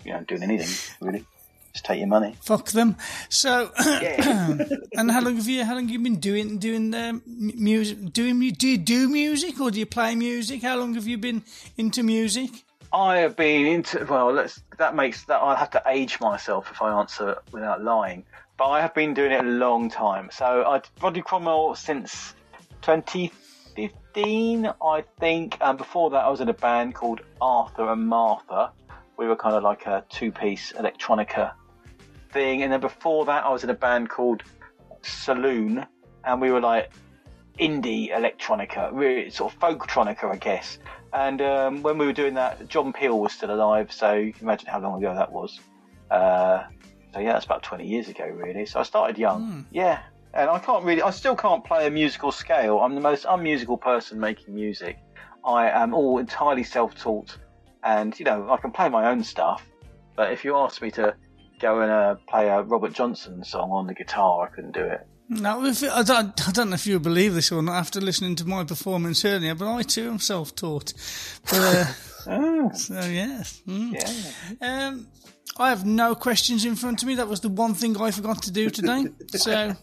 you know doing anything really. Just take your money. Fuck them. So, (coughs) and how long have you how long have you been doing doing um, music? Doing do you do music or do you play music? How long have you been into music? I have been into well, let's that makes that I have to age myself if I answer without lying. But I have been doing it a long time. So I Rodney Cromwell since 2015, I think. And before that, I was in a band called Arthur and Martha. We were kind of like a two-piece electronica thing. And then before that, I was in a band called Saloon, and we were like indie electronica, really sort of folktronica, I guess. And um, when we were doing that, John Peel was still alive, so you can imagine how long ago that was. Uh, so yeah, that's about 20 years ago, really. So I started young. Yeah, and I can't really, I still can't play a musical scale. I'm the most unmusical person making music. I am all entirely self-taught, and you know, I can play my own stuff. But if you ask me to go and uh, play a Robert Johnson song on the guitar, I couldn't do it. No, if, I, don't, I don't know if you believe this or not after listening to my performance earlier, but I too am self-taught. But, uh, (laughs) So yes, Mm. Um, I have no questions in front of me. That was the one thing I forgot to do today. (laughs) So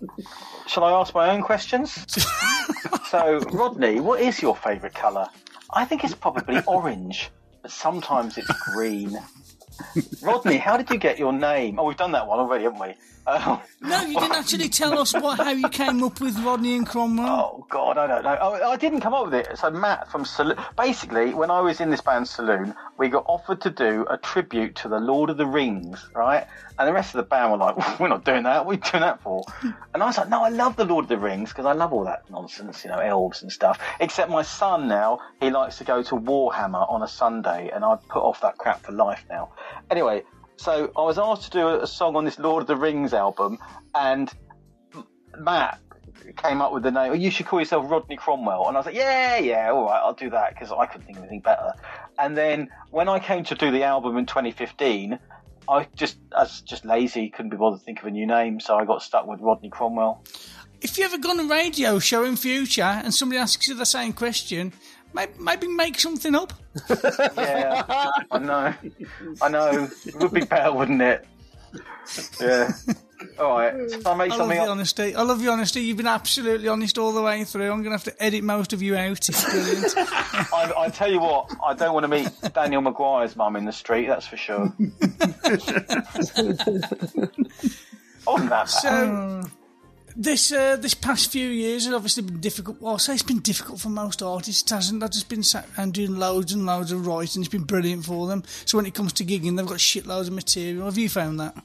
Shall I ask my own questions? (laughs) so, Rodney, what is your favourite colour? I think it's probably orange, but sometimes it's green. Rodney, how did you get your name? Oh, we've done that one already, haven't we? Oh, no, you didn't actually tell us what how you came up with Rodney and Cromwell. Oh God, I don't know. Oh, I didn't come up with it. So Matt from Saloon. Basically, when I was in this band Saloon, we got offered to do a tribute to the Lord of the Rings, right? And the rest of the band were like, "We're not doing that. What are you doing that for?" (laughs) And I was like, "No, I love the Lord of the Rings because I love all that nonsense, you know, elves and stuff." Except my son now, he likes to go to Warhammer on a Sunday, and I've put off that crap for life now. Anyway, so I was asked to do a song on this Lord of the Rings album, and Matt came up with the name. "Oh, You should call yourself Rodney Cromwell, and I was like, yeah, yeah, all right, I'll do that because I couldn't think of anything better. And then when I came to do the album in 2015, I just I was just lazy, couldn't be bothered to think of a new name, so I got stuck with Rodney Cromwell. If you ever go on a radio show in future and somebody asks you the same question, maybe, maybe make something up. (laughs) Yeah, I know, I know. It would be better, wouldn't it? Yeah. All right, I make I love something the up. honesty. I love your honesty. You've been absolutely honest all the way through. I'm going to have to edit most of you out. It's brilliant. (laughs) I, I tell you what, I don't want to meet Daniel Maguire's mum in the street. That's for sure. (laughs) On that, So, this uh, this past few years has obviously been difficult. Well, I'll say it's been difficult for most artists, hasn't it? They've just been sat and doing loads and loads of writing. It's been brilliant for them. So when it comes to gigging, they've got shitloads of material. Have you found that?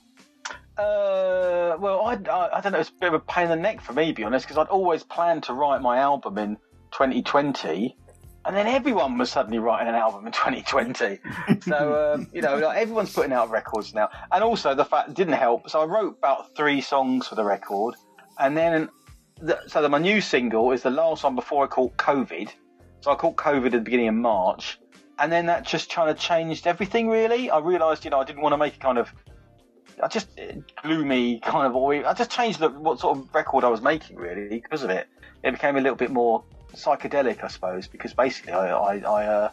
Uh, well, I, I, I don't know. It's a bit of a pain in the neck for me, to be honest, because I'd always planned to write my album in 2020, and then everyone was suddenly writing an album in 2020. (laughs) so um, you know, like everyone's putting out records now, and also the fact it didn't help. So I wrote about three songs for the record, and then the, so the, my new single is the last one before I caught COVID. So I caught COVID at the beginning of March, and then that just kind of changed everything. Really, I realised you know I didn't want to make a kind of I just uh, gloomy kind of. I just changed the, what sort of record I was making really because of it. It became a little bit more psychedelic, I suppose, because basically I, I, I uh,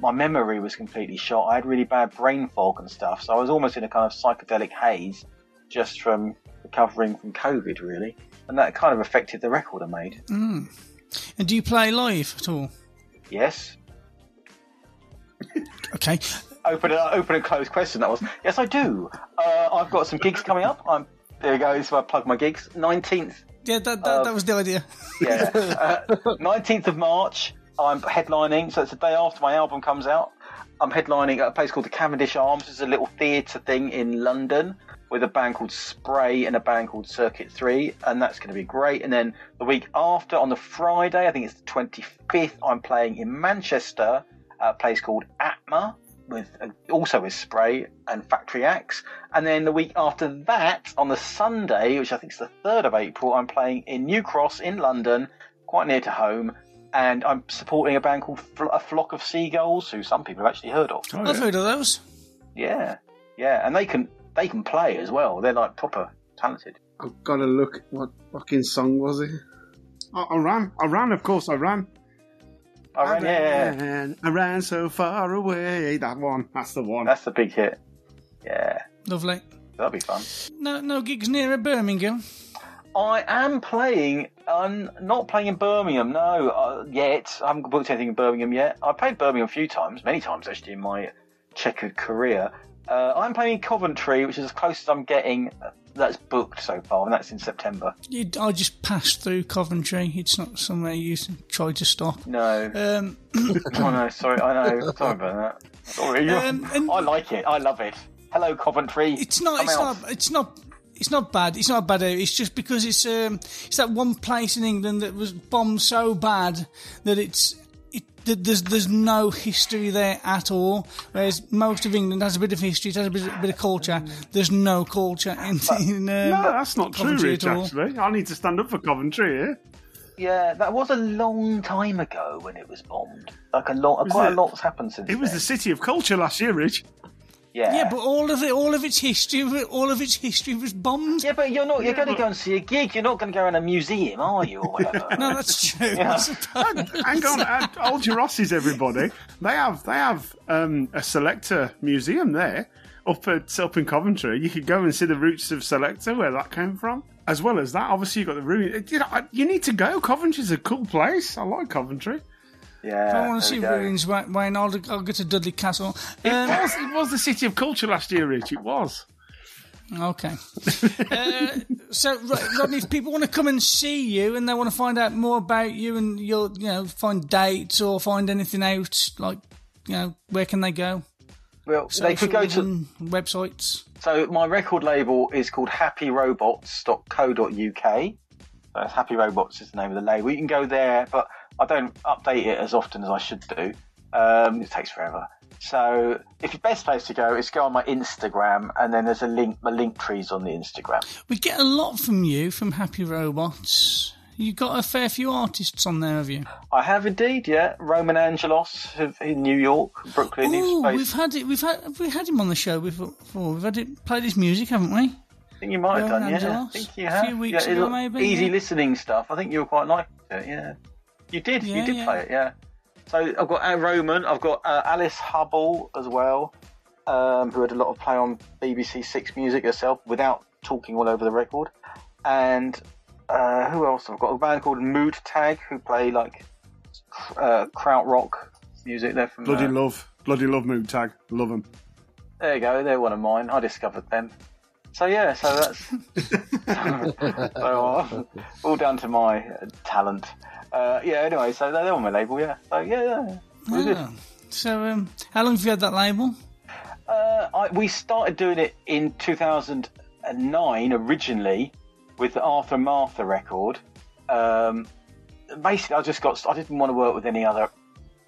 my memory was completely shot. I had really bad brain fog and stuff, so I was almost in a kind of psychedelic haze just from recovering from COVID, really, and that kind of affected the record I made. Mm. And do you play live at all? Yes. (laughs) Okay. Open, uh, open and closed question. That was yes, I do. Uh, I've got some gigs coming up. I'm there. You go. Where I plug my gigs. Nineteenth Yeah, that, that, that was the idea. yeah. (laughs) Uh, Nineteenth of March, I'm headlining, so it's the day after my album comes out. I'm headlining at a place called the Cavendish Arms. It's a little theatre thing in London with a band called Spray and a band called Circuit Three, and that's going to be great. And then the week after, on the Friday, I think it's the 25th, I'm playing in Manchester at a place called Aatma with uh, also with Spray and Factory Axe. And then the week after that, on the Sunday, which I think is the 3rd of April, I'm playing in New Cross in London, quite near to home. And I'm supporting a band called Fl- A Flock of Seagulls, who some people have actually heard of. I've heard of those. Yeah, yeah, and they can they can play as well. They're like proper talented. I've got to look. What fucking song was it? I, I ran. I ran. Of course, I ran. I ran, yeah, ran, I ran so far away. That one. That's the one. That's the big hit. Yeah, Lovely. that'll be fun. No, no gigs near Birmingham. I am playing. I'm not playing in Birmingham, no, uh, yet. I haven't booked anything in Birmingham yet. I played Birmingham a few times, many times actually in my checkered career. Uh, I'm playing Coventry, which is as close as I'm getting. uh, That's booked so far, and that's in September. You, I just passed through Coventry. It's not somewhere you try to stop. No. Um, (coughs) oh no, sorry, I know. Sorry about that. Sorry. (laughs) Um, I like it. I love it. Hello, Coventry. It's not. Come It's out. not. It's not. It's not bad. It's not bad. It's just because it's um. It's that one place in England that was bombed so bad that it's. It, there's there's no history there at all. Whereas most of England has a bit of history, it has a bit, a bit of culture. There's no culture in. in um, no, that's not true, Rich. at all. Actually, I need to stand up for Coventry here. Yeah, that was a long time ago when it was bombed. Like a lot, Was quite it? a lot's happened since. It was then. the city of culture last year, Rich. Yeah. Yeah, but all of it, all of its history, all of its history was bombed. Yeah, but you're not. You're going to go and see a gig. You're not going to go in a museum, are you, or (laughs) whatever? No, that's true. (laughs) Yeah. I. Hang on, at Old Rossi's, everybody. They have they have um, a Selecter museum there up at up in Coventry. You could go and see the roots of Selecter, where that came from. As well as that, obviously you've got the ruin. You know, you need to go. Coventry's a cool place. I like Coventry. Yeah. If I want to see we go. ruins, Wayne, Wayne, I'll, I'll go to Dudley Castle. It Um, was it was the city of culture last year, Rich. It was. Okay. uh, so, Rodney, if people want to come and see you and they want to find out more about you and you'll, you know, find dates or find anything out, like, you know, where can they go? Well, they could go to. websites. So my record label is called happyrobots.co.uk. That's Happy Robots is the name of the label. You can go there, but I don't update it as often as I should do. Um, it takes forever. So if the best place to go is go on my Instagram, and then there's a link. My link trees on the Instagram. We get a lot from you from Happy Robots. You've got a fair few artists on there, have you? I have indeed, yeah. Roman Angelos in New York, Brooklyn. Oh, based- we've had it. We've had have we had him on the show before. We've had it played his music, haven't we? I think you might have Roman done, yeah. I think you have. a few weeks yeah, ago, maybe, Easy yeah. listening stuff. I think you were quite like it, yeah. You did, Yeah, you did yeah. play it, yeah. So I've got uh, Roman, I've got uh, Alice Hubble as well, um, who had a lot of play on BBC Six Music herself without talking all over the record. And uh, who else? I've got a band called Mood Tag who play like uh, krautrock music. They're from Bloody uh, love, bloody love mood tag. Love them. there you go. They're one of mine. I discovered them. So yeah, so that's (laughs) (laughs) so, uh, all down to my uh, talent. Uh, yeah. Anyway, so they're on my label. Yeah. So yeah, yeah. Ah. So, um, how long have you had that label? Uh, I, we started doing it in 2009 originally with the Arthur Martha record. Um, basically, I just got I didn't want to work with any other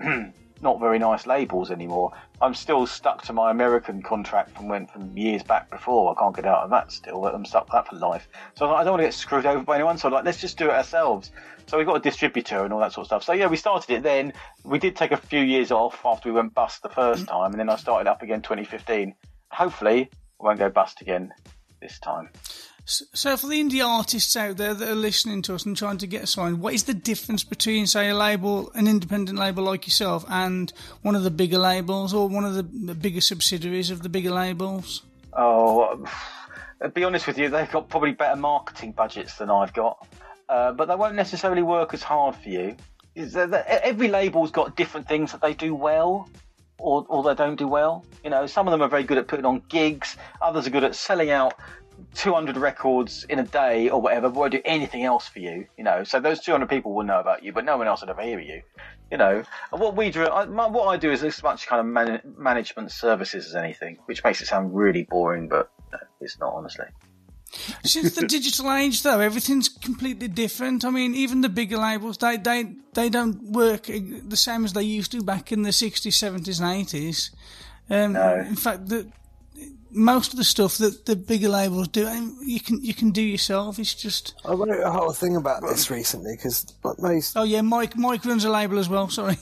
(clears throat) not very nice labels anymore. I'm still stuck to my American contract from when from years back before. I can't get out of that still. I'm stuck that for life. So I don't want to get screwed over by anyone. So like, let's just do it ourselves. So we've got a distributor and all that sort of stuff. So yeah, we started it then. We did take a few years off after we went bust the first mm. time, and then I started up again 2015. Hopefully, we won't go bust again this time. So, for the indie artists out there that are listening to us and trying to get signed, what is the difference between, say, a label, an independent label like yourself, and one of the bigger labels or one of the bigger subsidiaries of the bigger labels? Oh, to be honest with you, they've got probably better marketing budgets than I've got, uh, but they won't necessarily work as hard for you. Every label's got different things that they do well. Or, or they don't do well. You know, some of them are very good at putting on gigs. Others are good at selling out 200 records in a day or whatever, but won't do anything else for you, you know. So those 200 people will know about you, but no one else would ever hear you, you know. And what we do, I, my, what I do is as much kind of man, management services as anything, which makes it sound really boring, but no, it's not, honestly. Since the digital age, though, everything's completely different. I mean, even the bigger labels, they, they, they don't work the same as they used to back in the 60s, 70s, and 80s. Um, no. In fact, the, most of the stuff that the bigger labels do, you can you can do yourself. It's just. I wrote a whole thing about this recently because most. Oh yeah, Mike. Mike runs a label as well. Sorry.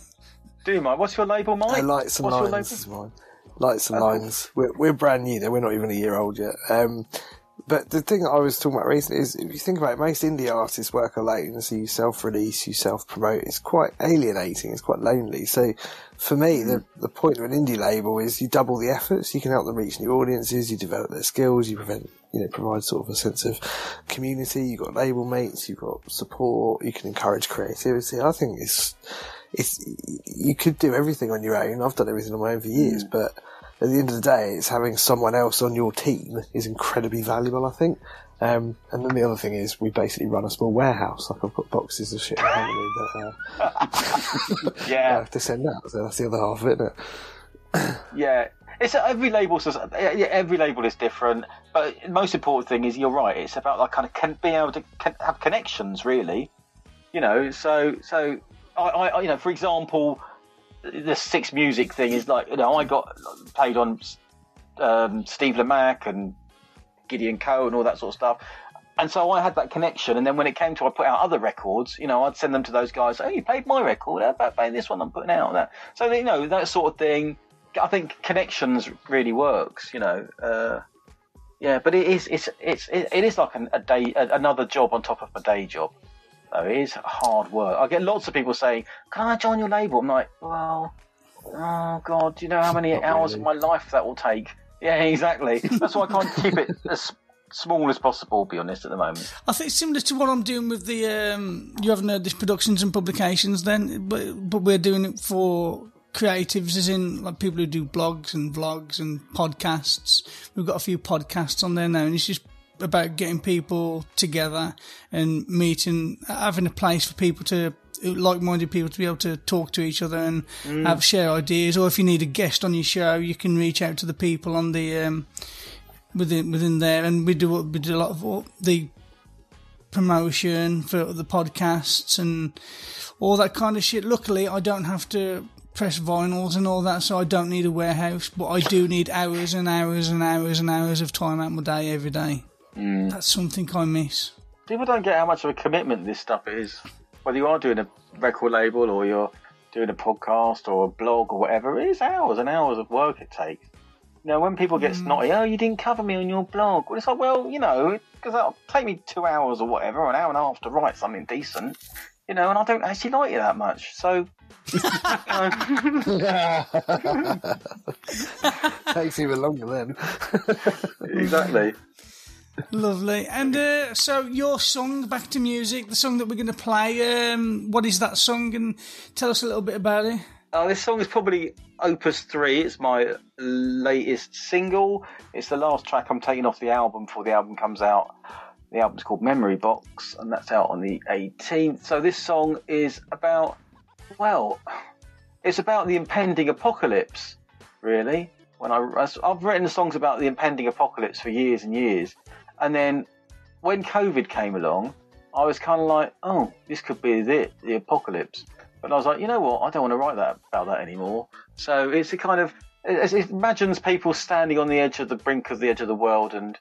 Do you, Mike? What's your label, Mike? Uh, Lights and What's Lines is mine. Lights and Lines. We're, we're brand new. Though we're not even a year old yet. Um, but the thing I was talking about recently is, if you think about it, most indie artists work alone. So you self-release, you self-promote. It's quite alienating. It's quite lonely. So for me, the, the point of an indie label is you double the efforts. You can help them reach new audiences. You develop their skills. You prevent, you know, provide sort of a sense of community. You've got label mates. You've got support. You can encourage creativity. I think it's, it's, you could do everything on your own. I've done everything on my own for years, mm. but at the end of the day, it's having someone else on your team is incredibly valuable, I think. Um, and then the other thing is, we basically run a small warehouse. Like I've got boxes of shit in front of me that uh, (laughs) yeah. I have to send out. So that's the other half of it, isn't it? yeah, it's every label. Yeah, every label is different, but the most important thing is you're right. It's about like kind of can, being able to can, have connections, really. You know, so so I, I you know, for example, the six music thing is like you know I got played on um, Steve Lamacq and Gideon Coe and all that sort of stuff. And so I had that connection, and then when it came to I put out other records, you know, I'd send them to those guys. Oh, you played my record. How about playing this one I'm putting out? That so you know that sort of thing. I think connections really works. You know, uh, yeah. But it is it's it's it is like an, a day another job on top of a day job. So it is hard work. I get lots of people saying, "Can I join your label?" I'm like, well, oh god, do you know how many hours really. of my life that will take? Yeah, exactly. That's why I can't keep it as small as possible. Be honest, at the moment. I think similar to what I'm doing with the um, you haven't heard this productions and publications, then, but but we're doing it for creatives, as in like people who do blogs and vlogs and podcasts. We've got a few podcasts on there now, and it's just about getting people together and meeting, having a place for people to like-minded people to be able to talk to each other and mm. have share ideas. Or if you need a guest on your show, you can reach out to the people on the um, within within there, and we do we do a lot of the promotion for the podcasts and all that kind of shit. Luckily, I don't have to press vinyls and all that, so I don't need a warehouse, but I do need hours and hours and hours and hours of time out my day every day. Mm. That's something I miss. People don't get how much of a commitment this stuff is. Whether you are doing a record label or you're doing a podcast or a blog or whatever, it is hours and hours of work it takes. You know, when people get mm. snotty, oh, you didn't cover me on your blog. Well, it's like, well, you know, because it'll take me two hours or whatever, an hour and a half to write something decent, you know, and I don't actually like you that much. So, (laughs) (laughs) takes even longer then. exactly. Lovely. And uh, so your song, Back to Music, the song that we're going to play, um, what is that song? And tell us a little bit about it. Uh, this song is probably Opus 3. It's my latest single. It's the last track I'm taking off the album before the album comes out. The album's called Memory Box, and that's out on the 18th. So this song is about, well, it's about the impending apocalypse, really. When I, I've written songs about the impending apocalypse for years and years, and then when COVID came along, I was kind of like, oh, this could be it, the apocalypse. But I was like, you know what? I don't want to write that about that anymore. So it's a kind of it, it imagines people standing on the edge of the brink of the edge of the world and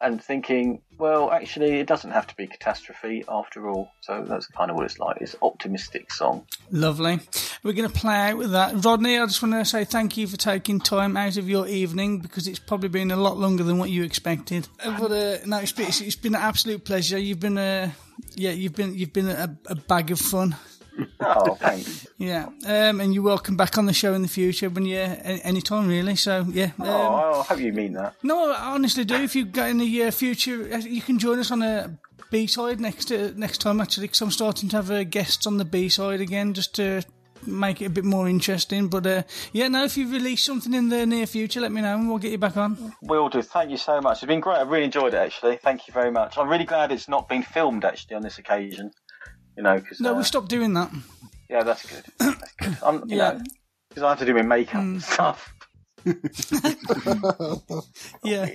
and thinking, well, actually, it doesn't have to be catastrophe after all. So that's kind of what it's like. It's optimistic song. Lovely. We're going to play out with that. Rodney, I just want to say thank you for taking time out of your evening because it's probably been a lot longer than what you expected. But uh, no, it's been, it's been an absolute pleasure. You've been a yeah, you've been you've been a, a bag of fun. Oh, (laughs) thanks. Yeah, um, and you're welcome back on the show in the future when you any time really. So yeah. Um, oh, I hope you mean that. No, I honestly do. If you've got any uh, future, uh, you can join us on a B side next uh, next time actually, because I'm starting to have uh, guests on the B side again, just to make it a bit more interesting. But uh, yeah, no, if you release something in the near future, let me know and we'll get you back on. We will do. Thank you so much. It's been great. I really enjoyed it, actually. Thank you very much. I'm really glad it's not been filmed, actually, on this occasion. You know, because No, we stopped doing that. yeah, that's good. That's good. I'm, you Yeah. know, because I have to do my makeup and stuff. (laughs) Yeah.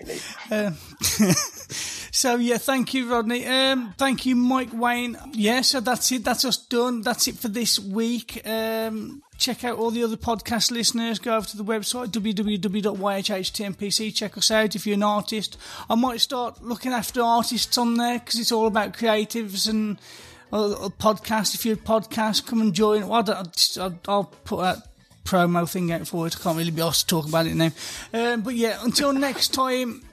Um, (laughs) so yeah, thank you, Rodney. Um, thank you, Mike Wayne. Yeah, so that's it. That's us done. That's it for this week. Um, check out all the other podcast listeners. Go over to the website www.yhhtmpc. Check us out if you're an artist. I might start looking after artists on there because it's all about creatives and uh, podcasts. If you're a podcast, come and join. Well, I I'll, I'll put that promo thing out for it. I can't really be asked to talk about it now. Um, but yeah, until (laughs) next time,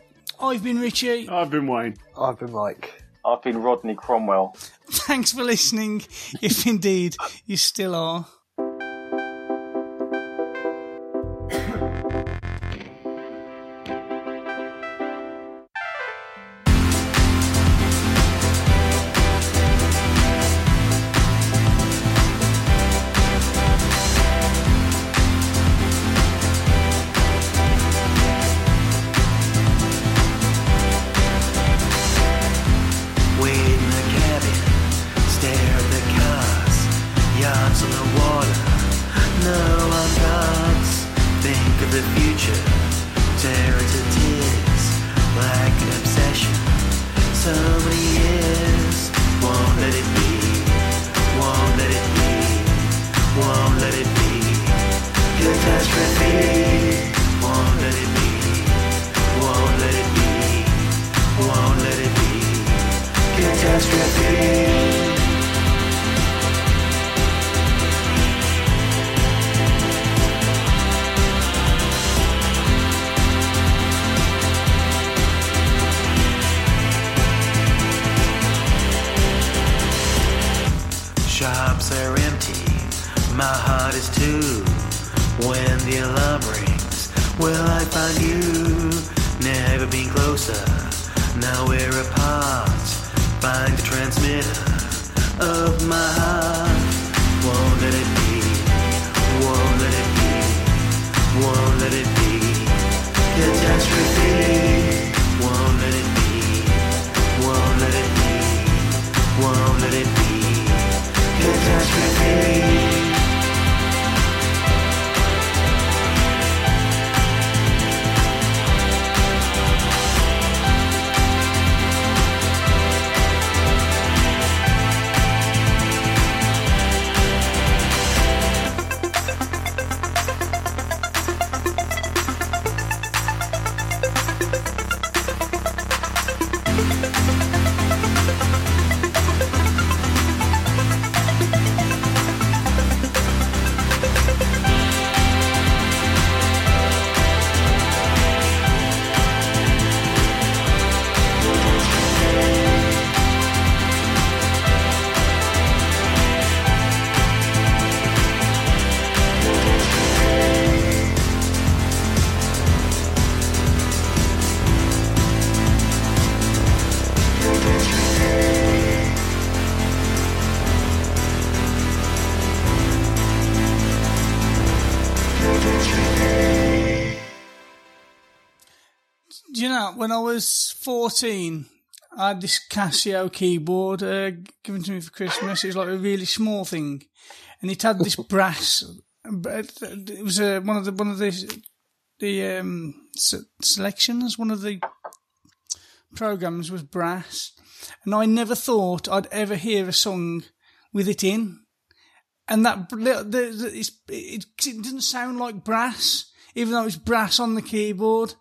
I've been Richie. I've been Wayne. I've been Mike. I've been Rodney Cromwell. (laughs) Thanks for listening, if indeed you still are. When I was 14, I had this Casio keyboard uh, given to me for Christmas. It was like a really small thing. And it had this (laughs) brass. but It was uh, one of the, one of the, the, um, se- selections, one of the programs was brass. And I never thought I'd ever hear a song with it in. and that the, the, it, it didn't sound like brass, even though it was brass on the keyboard,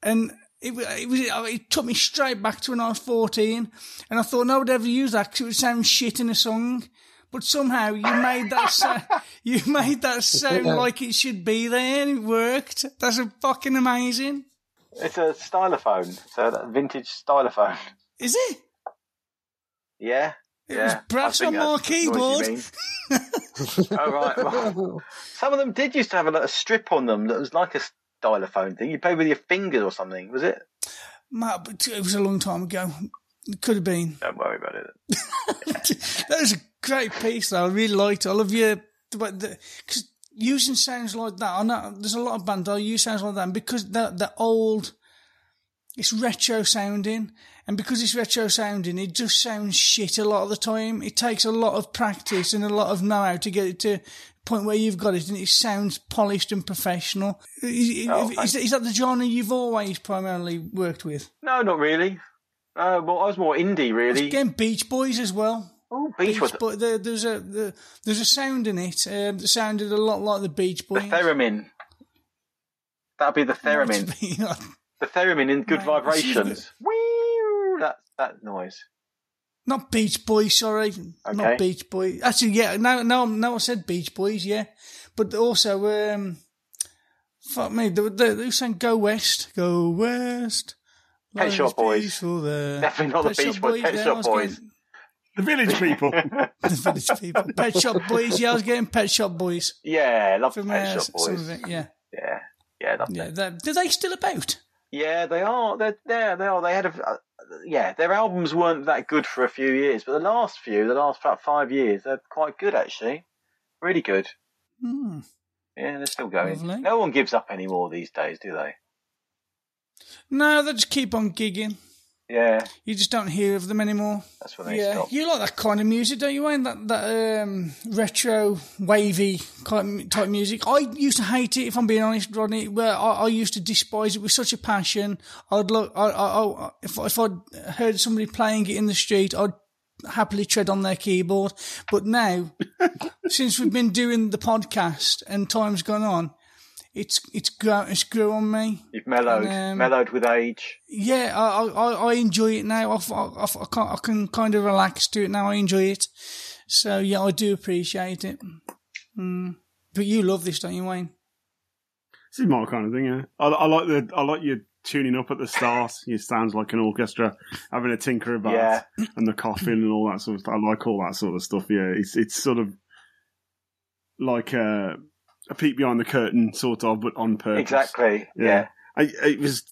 and. It, wa- it was. Uh, it took me straight back to when I was fourteen, and I thought no one would ever use that because it would sound shit in a song. But somehow you made that sa- (laughs) you made that sound like it should be there, and it worked. That's a fucking amazing. It's a stylophone. So that vintage stylophone. Is it? Yeah. It yeah. was brass I think on my that's the noise you keyboard. oh (laughs) right. Well, (laughs) some of them did used to have a, little strip on them that was like a stylophone thing. You play with your fingers or something. Was it? Matt, but it was a long time ago. It could have been. Don't worry about it. (laughs) that was a great piece, though. I really liked it. I love your, because using sounds like that, I know there's a lot of bands that use sounds like that, and because they're, they're old, it's retro sounding, and because it's retro sounding, it just sounds shit a lot of the time. It takes a lot of practice and a lot of know-how to get it to point where you've got it, and it sounds polished and professional. Is, Oh, is, is that the genre you've always primarily worked with? No, not really. Uh, well, I was more indie, really. Again, Beach Boys as well. Oh, Beach Boys. But there, there's a there, there's a sound in it um, that sounded a lot like the Beach Boys. The theremin. That'd be the theremin. (laughs) The theremin in Good Vibrations. Whee! That that noise. Not Beach Boys, sorry, Okay. not Beach Boys. Actually, yeah, no, no, no, I said Beach Boys, yeah, but also, um, fuck me, they, they, they sang "Go West, Go West." Pet Life's Shop Boys. peaceful there. Definitely not the Beach Shop Boys. Pet Shop Boys. getting- The village (laughs) people. (laughs) (laughs) the village people. Pet Shop Boys, yeah, I was getting Pet Shop Boys. Yeah, love From, Pet uh, Shop some Boys. of it, yeah. Yeah, yeah, Yeah, that, are they still about? Yeah, they are. They're there. They are. They had a. Yeah, their albums weren't that good for a few years, but the last few, the last about five years, they're quite good actually. Really good. Hmm. Yeah, they're still going. Lovely. No one gives up anymore these days, do they? No, they just keep on gigging. Yeah, You just don't hear of them anymore. that's when they Yeah, you like that kind of music, don't you, Wayne? That that um, retro, wavy kind type music. I used to hate it, if I'm being honest, Rodney. Where I, I used to despise it with such a passion. I'd look, I, I, I, if if I'd heard somebody playing it in the street, I'd happily tread on their keyboard. But now, (laughs) since we've been doing the podcast and time's gone on, it's it's grown it's grew on me. You've mellowed, Um, mellowed with age. Yeah, I I, I enjoy it now. I, I, I, can, I can kind of relax to it now. I enjoy it. So yeah, I do appreciate it. Mm. But you love this, don't you, Wayne? This is my kind of thing. Yeah, I, I like the I like you tuning up at the start. (laughs) It sounds like an orchestra having a tinker about, Yeah. and the coughing and all that sort of stuff. I like all that sort of stuff. Yeah, it's it's sort of like a, a peek behind the curtain, sort of, but on purpose. Exactly. Yeah. I, it was.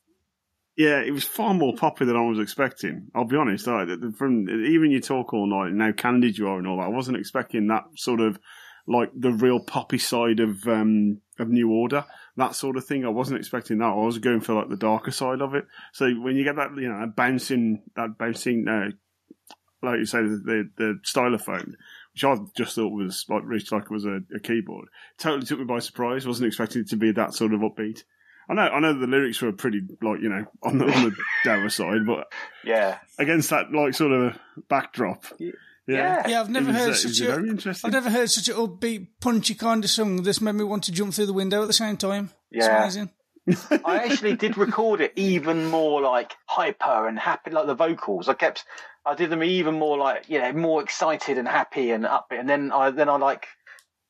Yeah, it was far more poppy than I was expecting. I'll be honest. I, from even you talk all night and how candid you are and all that, I wasn't expecting that sort of like the real poppy side of um, of New Order, that sort of thing. I wasn't expecting that. I was going for like the darker side of it. So when you get that, you know, that bouncing, that bouncing, uh, like you say, the the, the stylophone, which I just thought was like reached like it was a, a keyboard, totally took me by surprise. wasn't expecting it to be that sort of upbeat. I know, I know the lyrics were pretty like you know on the on the (laughs) dour side, but Yeah. against that like sort of backdrop, yeah, Yeah, I've never It heard uh, was such a. very interesting. I've never heard such an upbeat, punchy kind of song This made me want to jump through the window at the same time. It's Yeah. amazing. I actually did record it even more like hyper and happy, like the vocals. I kept, I did them even more like, you know, more excited and happy and upbeat. And then I, then I like,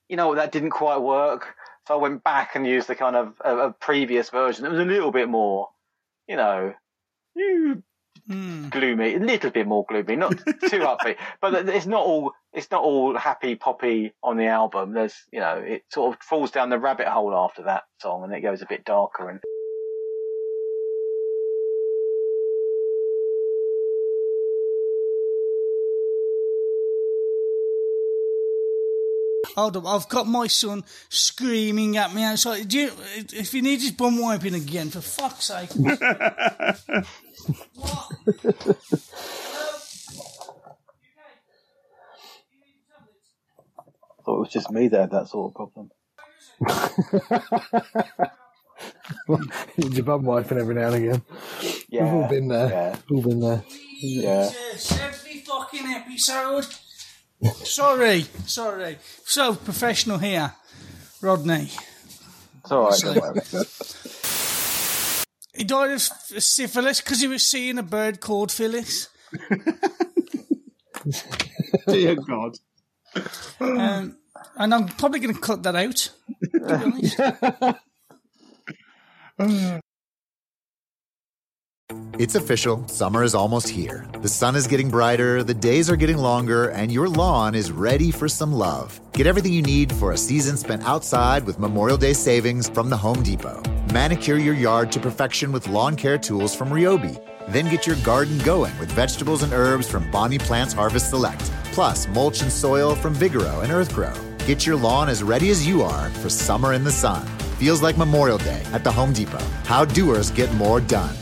you know, that didn't quite work. So I went back and used the kind of a, a previous version. It was a little bit more, you know, you Hmm. gloomy, a little bit more gloomy, not too (laughs) upbeat. But it's not all, it's not all happy poppy on the album. There's, you know, it sort of falls down the rabbit hole after that song and it goes a bit darker and. Hold up, I've got my son screaming at me outside. Do you, if he needs his bum wiping again, for fuck's sake. (laughs) I thought it was just me that had that sort of problem. Need your bum wiping every now and again. Yeah, We've all been there. yeah. All been there. Yeah. Jesus, every fucking episode. Sorry, sorry. So professional here, Rodney. It's all right. So- He died of syphilis because he was seeing a bird called Phyllis. Dear God. Um, and I'm probably going to cut that out. (laughs) It's official. Summer is almost here. The sun is getting brighter, the days are getting longer, and your lawn is ready for some love. Get everything you need for a season spent outside with Memorial Day savings from the Home Depot. Manicure your yard to perfection with lawn care tools from Ryobi. Then get your garden going with vegetables and herbs from Bonnie Plants Harvest Select. Plus, mulch and soil from Vigoro and Earthgro. Get your lawn as ready as you are for summer in the sun. Feels like Memorial Day at the Home Depot. How doers get more done.